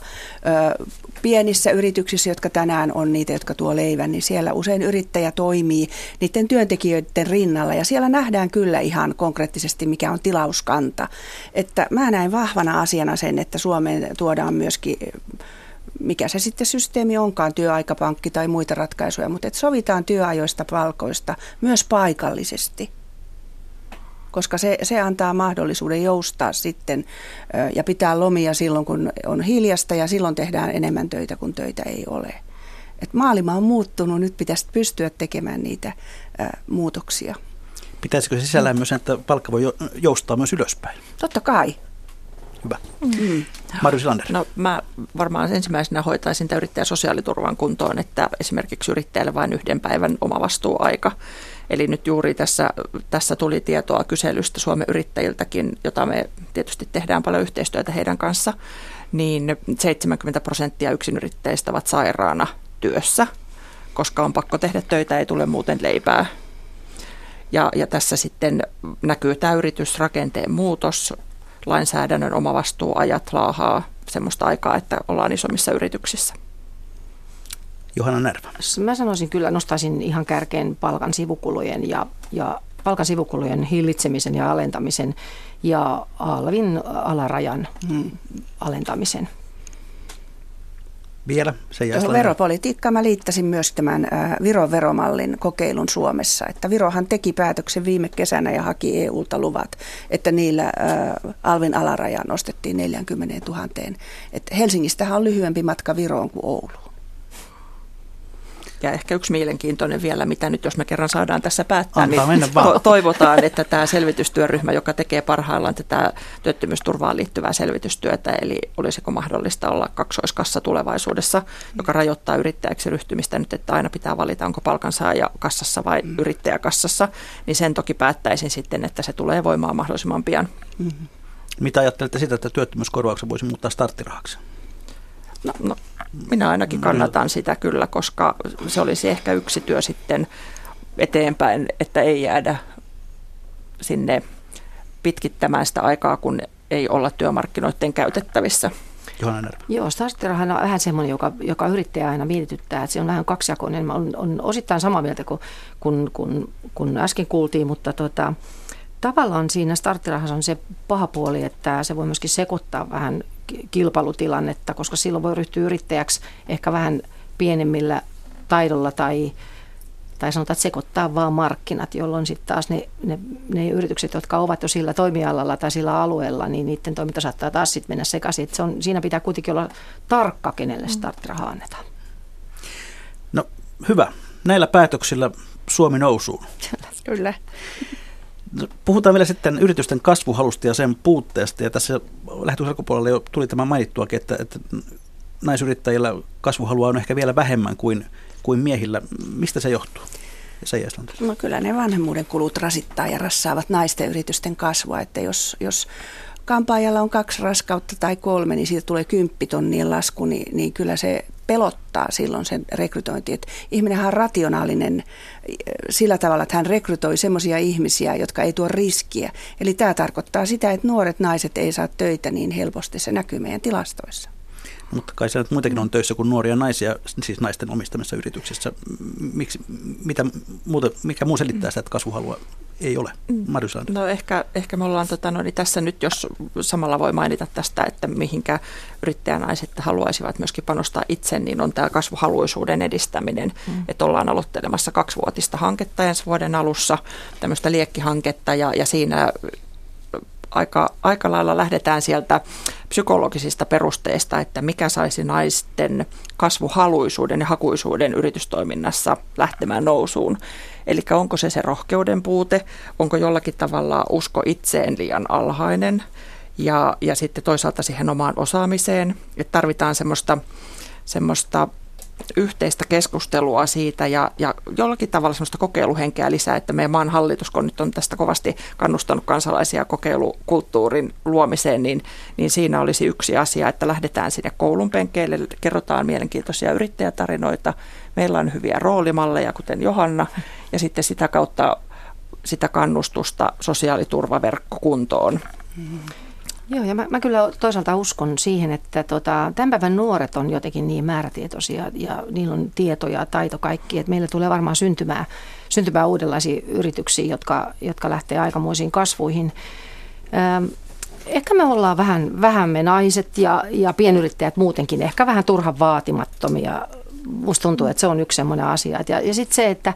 ö, pienissä yrityksissä, jotka tänään on niitä, jotka tuo leivän, niin siellä usein yrittäjä toimii niiden työntekijöiden rinnalla ja siellä nähdään kyllä ihan konkreettisesti, mikä on tilauskanta. Että mä näen vahvana asiana sen, että Suomeen tuodaan myöskin mikä se sitten systeemi onkaan, työaikapankki tai muita ratkaisuja, mutta että sovitaan työajoista, palkoista myös paikallisesti koska se, se antaa mahdollisuuden joustaa sitten ja pitää lomia silloin, kun on hiljasta ja silloin tehdään enemmän töitä, kun töitä ei ole. Et maailma on muuttunut, nyt pitäisi pystyä tekemään niitä muutoksia. Pitäisikö sisällään myös, että palkka voi joustaa myös ylöspäin? Totta kai. Hyvä. Mm. Marju Silander. No mä varmaan ensimmäisenä hoitaisin tämän yrittäjän sosiaaliturvan kuntoon, että esimerkiksi yrittäjälle vain yhden päivän oma vastuuaika. Eli nyt juuri tässä, tässä tuli tietoa kyselystä Suomen yrittäjiltäkin, jota me tietysti tehdään paljon yhteistyötä heidän kanssa, niin 70 prosenttia yksinyrittäjistä ovat sairaana työssä, koska on pakko tehdä töitä, ei tule muuten leipää. Ja, ja tässä sitten näkyy tämä yritysrakenteen muutos, lainsäädännön omavastuuajat laahaa semmoista aikaa, että ollaan isommissa yrityksissä. Johanna Närvä. Mä sanoisin kyllä, nostaisin ihan kärkeen palkan sivukulujen ja, ja palkan sivukulujen hillitsemisen ja alentamisen ja alvin alarajan hmm. alentamisen vielä se Tuohon veropolitiikkaan mä liittäisin myös tämän Viron veromallin kokeilun Suomessa. Että Virohan teki päätöksen viime kesänä ja haki EUlta luvat, että niillä alvin alaraja nostettiin 40 000. Että Helsingistähän on lyhyempi matka Viroon kuin Ouluun. Ja ehkä yksi mielenkiintoinen vielä, mitä nyt jos me kerran saadaan tässä päättää, Antaa niin to- toivotaan, että tämä selvitystyöryhmä, joka tekee parhaillaan tätä työttömyysturvaan liittyvää selvitystyötä, eli olisiko mahdollista olla kaksoiskassa tulevaisuudessa, joka rajoittaa yrittäjäksi ryhtymistä nyt, että aina pitää valita, onko palkansaaja kassassa vai mm. yrittäjäkassassa, niin sen toki päättäisin sitten, että se tulee voimaan mahdollisimman pian. Mm-hmm. Mitä ajattelette sitä, että työttömyyskorvauksen voisi muuttaa starttirahaksi? No, no, minä ainakin kannatan sitä kyllä, koska se olisi ehkä yksi työ sitten eteenpäin, että ei jäädä sinne pitkittämään sitä aikaa, kun ei olla työmarkkinoiden käytettävissä. Joo, starttirahan on vähän semmoinen, joka, joka yrittäjä aina mietityttää, että se on vähän kaksijakoinen. On, on osittain samaa mieltä kuin kun, kun, kun äsken kuultiin, mutta tota, tavallaan siinä starttirahassa on se paha puoli, että se voi myöskin sekoittaa vähän kilpailutilannetta, koska silloin voi ryhtyä yrittäjäksi ehkä vähän pienemmillä taidolla tai, tai sanotaan, että sekoittaa vaan markkinat, jolloin sitten taas ne, ne, ne yritykset, jotka ovat jo sillä toimialalla tai sillä alueella, niin niiden toiminta saattaa taas sitten mennä sekaisin. Että se on, siinä pitää kuitenkin olla tarkka, kenelle starttirahaa annetaan. No hyvä. Näillä päätöksillä Suomi nousuun. Kyllä. Puhutaan vielä sitten yritysten kasvuhalusta ja sen puutteesta. Ja tässä lähetyksen alkupuolella jo tuli tämä mainittuakin, että, että naisyrittäjillä kasvuhalua on ehkä vielä vähemmän kuin, kuin miehillä. Mistä se johtuu? No kyllä ne vanhemmuuden kulut rasittaa ja rassaavat naisten yritysten kasvua, että jos, jos kampaajalla on kaksi raskautta tai kolme, niin siitä tulee kymppitonnien lasku, niin, niin kyllä se pelottaa silloin sen rekrytointi. Että ihminenhän on rationaalinen sillä tavalla, että hän rekrytoi semmoisia ihmisiä, jotka ei tuo riskiä. Eli tämä tarkoittaa sitä, että nuoret naiset ei saa töitä niin helposti. Se näkyy meidän tilastoissa. Mutta kai siellä muitakin on töissä kuin nuoria naisia, siis naisten omistamissa yrityksissä. Miksi, mitä muuta, mikä muu selittää sitä, että kasvuhalua ei ole? Mm. No ehkä, ehkä me ollaan tota, no, niin tässä nyt, jos samalla voi mainita tästä, että mihinkä yrittäjänaiset haluaisivat myöskin panostaa itse, niin on tämä kasvuhaluisuuden edistäminen. Mm. Että ollaan aloittelemassa kaksivuotista hanketta ensi vuoden alussa, tämmöistä liekkihanketta ja, ja siinä aika, aika lailla lähdetään sieltä psykologisista perusteista, että mikä saisi naisten kasvuhaluisuuden ja hakuisuuden yritystoiminnassa lähtemään nousuun. Eli onko se se rohkeuden puute, onko jollakin tavalla usko itseen liian alhainen ja, ja sitten toisaalta siihen omaan osaamiseen, että tarvitaan semmoista, semmoista yhteistä keskustelua siitä ja, ja jollakin tavalla sellaista kokeiluhenkeä lisää, että meidän maan hallitus, kun nyt on tästä kovasti kannustanut kansalaisia kokeilukulttuurin luomiseen, niin, niin siinä olisi yksi asia, että lähdetään sinne koulun penkeille, kerrotaan mielenkiintoisia yrittäjätarinoita, meillä on hyviä roolimalleja, kuten Johanna, ja sitten sitä kautta sitä kannustusta sosiaaliturvaverkkokuntoon. Mm-hmm. Joo, ja mä, mä kyllä toisaalta uskon siihen, että tota, tämän päivän nuoret on jotenkin niin määrätietoisia ja niillä on tieto ja taito kaikki, että meillä tulee varmaan syntymään, syntymään uudenlaisia yrityksiä, jotka, jotka lähtee aikamoisiin kasvuihin. Ähm, ehkä me ollaan vähän, vähän me naiset ja, ja pienyrittäjät muutenkin ehkä vähän turhan vaatimattomia. Musta tuntuu, että se on yksi sellainen asia. Ja, ja sitten se, että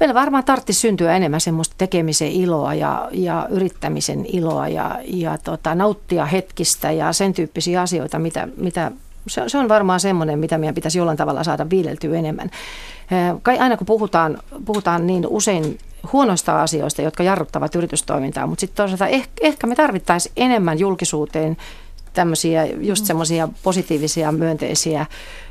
Meillä varmaan tarvitsisi syntyä enemmän semmoista tekemisen iloa ja, ja yrittämisen iloa ja, ja tota, nauttia hetkistä ja sen tyyppisiä asioita, mitä, mitä se, se on varmaan semmoinen, mitä meidän pitäisi jollain tavalla saada viileltyä enemmän. Kai aina kun puhutaan, puhutaan niin usein huonoista asioista, jotka jarruttavat yritystoimintaa, mutta sitten toisaalta ehkä, ehkä me tarvittaisiin enemmän julkisuuteen tämmöisiä just mm. semmoisia positiivisia, myönteisiä,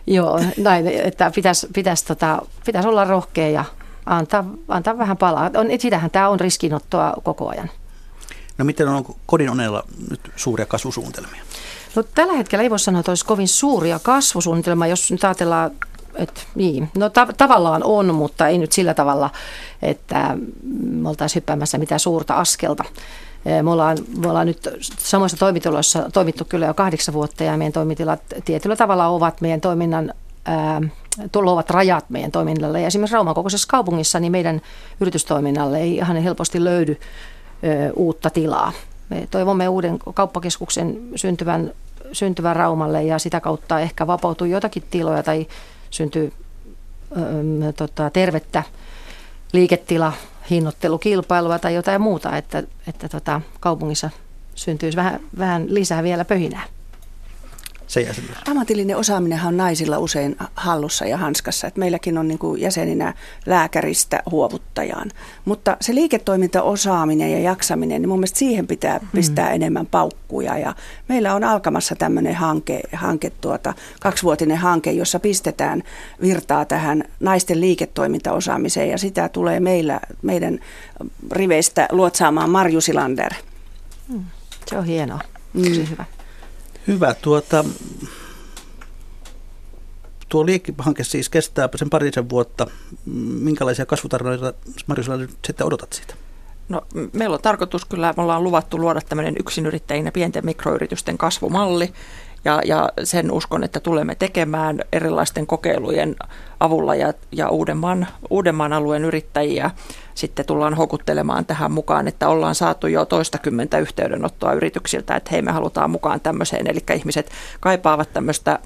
joo, näin, että pitäisi, pitäisi, tota, pitäisi olla rohkea ja antaa, antaa vähän palaa. On, sitähän tämä on riskinottoa koko ajan. No miten on kodin onella nyt suuria kasvusuunnitelmia? No, tällä hetkellä ei voi sanoa, että olisi kovin suuria kasvusuunnitelmia, jos nyt ajatellaan että niin, no ta- tavallaan on, mutta ei nyt sillä tavalla, että me oltaisiin hyppäämässä mitään suurta askelta. Me ollaan, me ollaan nyt samoissa toimitiloissa toimittu kyllä jo kahdeksan vuotta ja meidän toimitilat tietyllä tavalla ovat meidän toiminnan ää, luovat rajat meidän toiminnalle. Ja esimerkiksi Rauman kokoisessa kaupungissa niin meidän yritystoiminnalle ei ihan helposti löydy ö, uutta tilaa. Me toivomme uuden kauppakeskuksen syntyvän, syntyvän Raumalle ja sitä kautta ehkä vapautuu jotakin tiloja tai syntyy ö, tota, tervettä liiketila, hinnoittelukilpailua tai jotain muuta, että, että tota, kaupungissa syntyisi vähän, vähän lisää vielä pöhinää se jäsenyys? Ammatillinen osaaminen on naisilla usein hallussa ja hanskassa. että meilläkin on niin kuin jäseninä lääkäristä huovuttajaan. Mutta se liiketoimintaosaaminen ja jaksaminen, niin mun mielestä siihen pitää hmm. pistää hmm. enemmän paukkuja. Ja meillä on alkamassa tämmöinen hanke, hanke tuota, kaksivuotinen hanke, jossa pistetään virtaa tähän naisten liiketoimintaosaamiseen. Ja sitä tulee meillä, meidän riveistä luotsaamaan Marju Silander. Hmm. Se on hienoa. Mm. hyvä. Hyvä. Tuota, tuo liikkihanke siis kestää sen parisen vuotta. Minkälaisia kasvutarinoita Marjusella nyt sitten odotat siitä? No, meillä on tarkoitus kyllä, me ollaan luvattu luoda tämmöinen yksinyrittäjien ja pienten mikroyritysten kasvumalli, ja, ja sen uskon, että tulemme tekemään erilaisten kokeilujen avulla ja, ja Uudenmaan, Uudenmaan alueen yrittäjiä. Sitten tullaan hokuttelemaan tähän mukaan, että ollaan saatu jo toistakymmentä yhteydenottoa yrityksiltä, että hei me halutaan mukaan tämmöiseen, eli ihmiset kaipaavat tämmöistä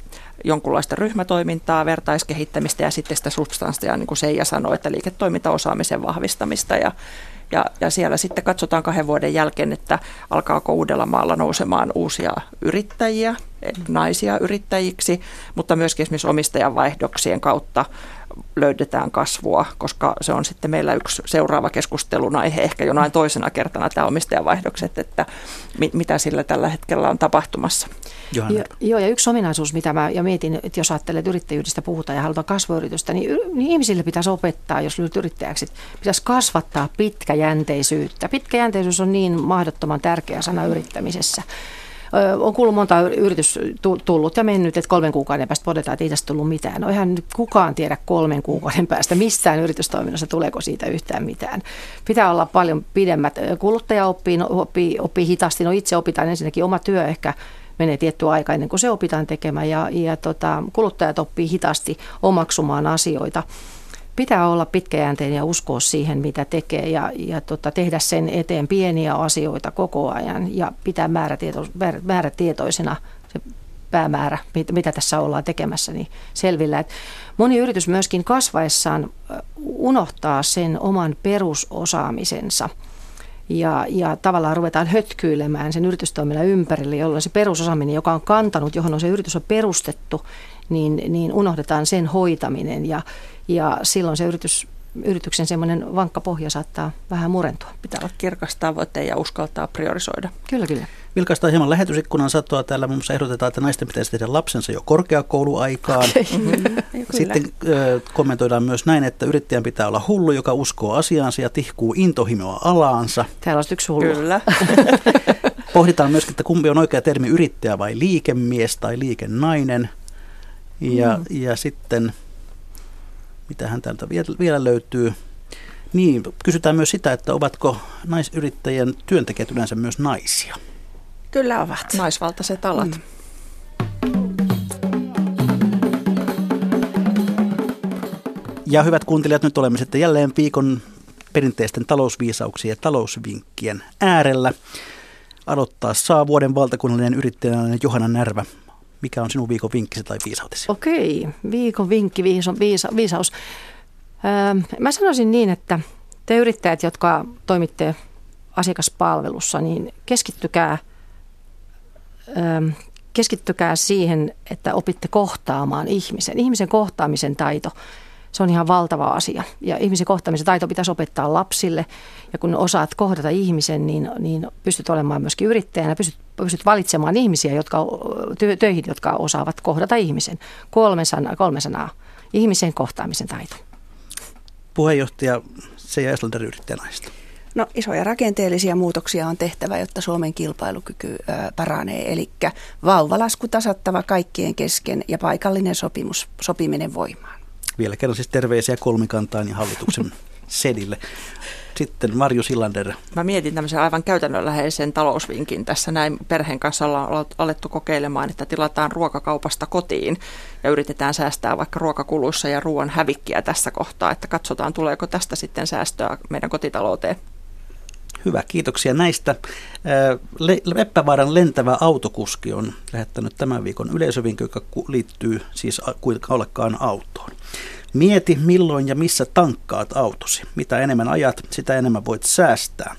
jonkunlaista ryhmätoimintaa, vertaiskehittämistä ja sitten sitä substanssia, niin kuin Seija sanoi, että liiketoimintaosaamisen vahvistamista. Ja ja, ja siellä sitten katsotaan kahden vuoden jälkeen, että alkaako Uudellamaalla nousemaan uusia yrittäjiä, naisia yrittäjiksi, mutta myöskin esimerkiksi omistajanvaihdoksien kautta löydetään kasvua, koska se on sitten meillä yksi seuraava keskustelun aihe, ehkä jonain toisena kertana tämä omistajavaihdokset, että mi- mitä sillä tällä hetkellä on tapahtumassa. Jo, joo, ja yksi ominaisuus, mitä mä ja mietin, että jos ajattelet yrittäjyydestä puhutaan ja halutaan kasvuyritystä, niin, niin ihmisille pitäisi opettaa, jos nyt yrittäjäksi, pitäisi kasvattaa pitkäjänteisyyttä. Pitkäjänteisyys on niin mahdottoman tärkeä sana yrittämisessä on kuullut monta yritys tullut ja mennyt, että kolmen kuukauden päästä todetaan, että ei tästä tullut mitään. No nyt kukaan tiedä kolmen kuukauden päästä missään yritystoiminnassa tuleeko siitä yhtään mitään. Pitää olla paljon pidemmät. Kuluttaja oppii, no, oppii, oppii hitaasti. No itse opitaan ensinnäkin oma työ ehkä menee tietty aika ennen kuin se opitaan tekemään ja, ja tota, kuluttajat oppii hitaasti omaksumaan asioita pitää olla pitkäjänteinen ja uskoa siihen, mitä tekee ja, ja tota, tehdä sen eteen pieniä asioita koko ajan ja pitää määrätieto, määrätietoisena se päämäärä, mitä tässä ollaan tekemässä, niin selvillä. Et moni yritys myöskin kasvaessaan unohtaa sen oman perusosaamisensa ja, ja tavallaan ruvetaan hötkyilemään sen yritystoiminnan ympärille, jolloin se perusosaaminen, joka on kantanut, johon on se yritys on perustettu, niin, niin unohdetaan sen hoitaminen ja, ja silloin se yritys, yrityksen semmoinen vankka pohja saattaa vähän murentua. Pitää olla kirkas tavoite ja uskaltaa priorisoida. Kyllä, kyllä. Vilkaistaan hieman lähetysikkunan satoa. Täällä muun muassa ehdotetaan, että naisten pitäisi tehdä lapsensa jo korkeakouluaikaan. Okay. Mm-hmm. Sitten ö, kommentoidaan myös näin, että yrittäjän pitää olla hullu, joka uskoo asiaansa ja tihkuu intohimoa alaansa. Täällä on yksi hullu. Kyllä. Pohditaan myöskin, että kumpi on oikea termi, yrittäjä vai liikemies tai liikennainen. Ja, mm. ja sitten Mitähän täältä vielä löytyy? Niin, kysytään myös sitä, että ovatko naisyrittäjien työntekijät yleensä myös naisia? Kyllä ovat. Naisvaltaiset alat. Mm. Ja hyvät kuuntelijat, nyt olemme sitten jälleen viikon perinteisten talousviisauksien ja talousvinkkien äärellä. Aloittaa saa vuoden valtakunnallinen yrittäjänainen Johanna Närvä mikä on sinun viikon vinkkisi tai viisautesi? Okei, viikon vinkki, viisa, viisa, viisaus. Öö, mä sanoisin niin, että te yrittäjät, jotka toimitte asiakaspalvelussa, niin keskittykää, öö, keskittykää siihen, että opitte kohtaamaan ihmisen. Ihmisen kohtaamisen taito se on ihan valtava asia. Ja ihmisen kohtaamisen taito pitäisi opettaa lapsille. Ja kun osaat kohdata ihmisen, niin, niin pystyt olemaan myöskin yrittäjänä, pystyt, pystyt valitsemaan ihmisiä jotka, tö, töihin, jotka osaavat kohdata ihmisen. Kolme sanaa, kolme sanaa. Ihmisen kohtaamisen taito. Puheenjohtaja Seija Eslander yrittäjänaista. No isoja rakenteellisia muutoksia on tehtävä, jotta Suomen kilpailukyky ö, paranee. Eli vauvalasku tasattava kaikkien kesken ja paikallinen sopimus, sopiminen voimaan. Vielä kerran siis terveisiä kolmikantaan ja hallituksen sedille. Sitten Marju Sillander. Mä mietin tämmöisen aivan käytännönläheisen talousvinkin. Tässä näin perheen kanssa ollaan alettu kokeilemaan, että tilataan ruokakaupasta kotiin ja yritetään säästää vaikka ruokakuluissa ja ruoan hävikkiä tässä kohtaa, että katsotaan tuleeko tästä sitten säästöä meidän kotitalouteen. Hyvä, kiitoksia näistä. Le- Leppävaaran lentävä autokuski on lähettänyt tämän viikon yleisövinkki, joka liittyy siis kuinka olekaan autoon. Mieti milloin ja missä tankkaat autosi. Mitä enemmän ajat, sitä enemmän voit säästää.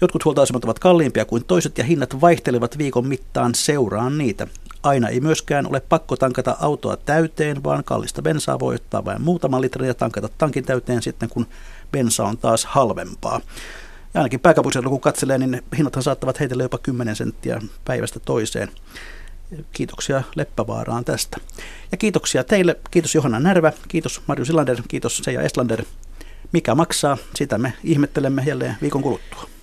Jotkut huoltoasemat ovat kalliimpia kuin toiset ja hinnat vaihtelevat viikon mittaan seuraan niitä. Aina ei myöskään ole pakko tankata autoa täyteen, vaan kallista bensaa voi ottaa vain muutaman litran ja tankata tankin täyteen sitten, kun bensa on taas halvempaa. Ja ainakin pääkaupunkiseudulla kun katselee, niin hinnathan saattavat heitellä jopa 10 senttiä päivästä toiseen. Kiitoksia Leppävaaraan tästä. Ja kiitoksia teille. Kiitos Johanna Närvä, kiitos Marju Silander, kiitos Seija Estlander. Mikä maksaa, sitä me ihmettelemme jälleen viikon kuluttua.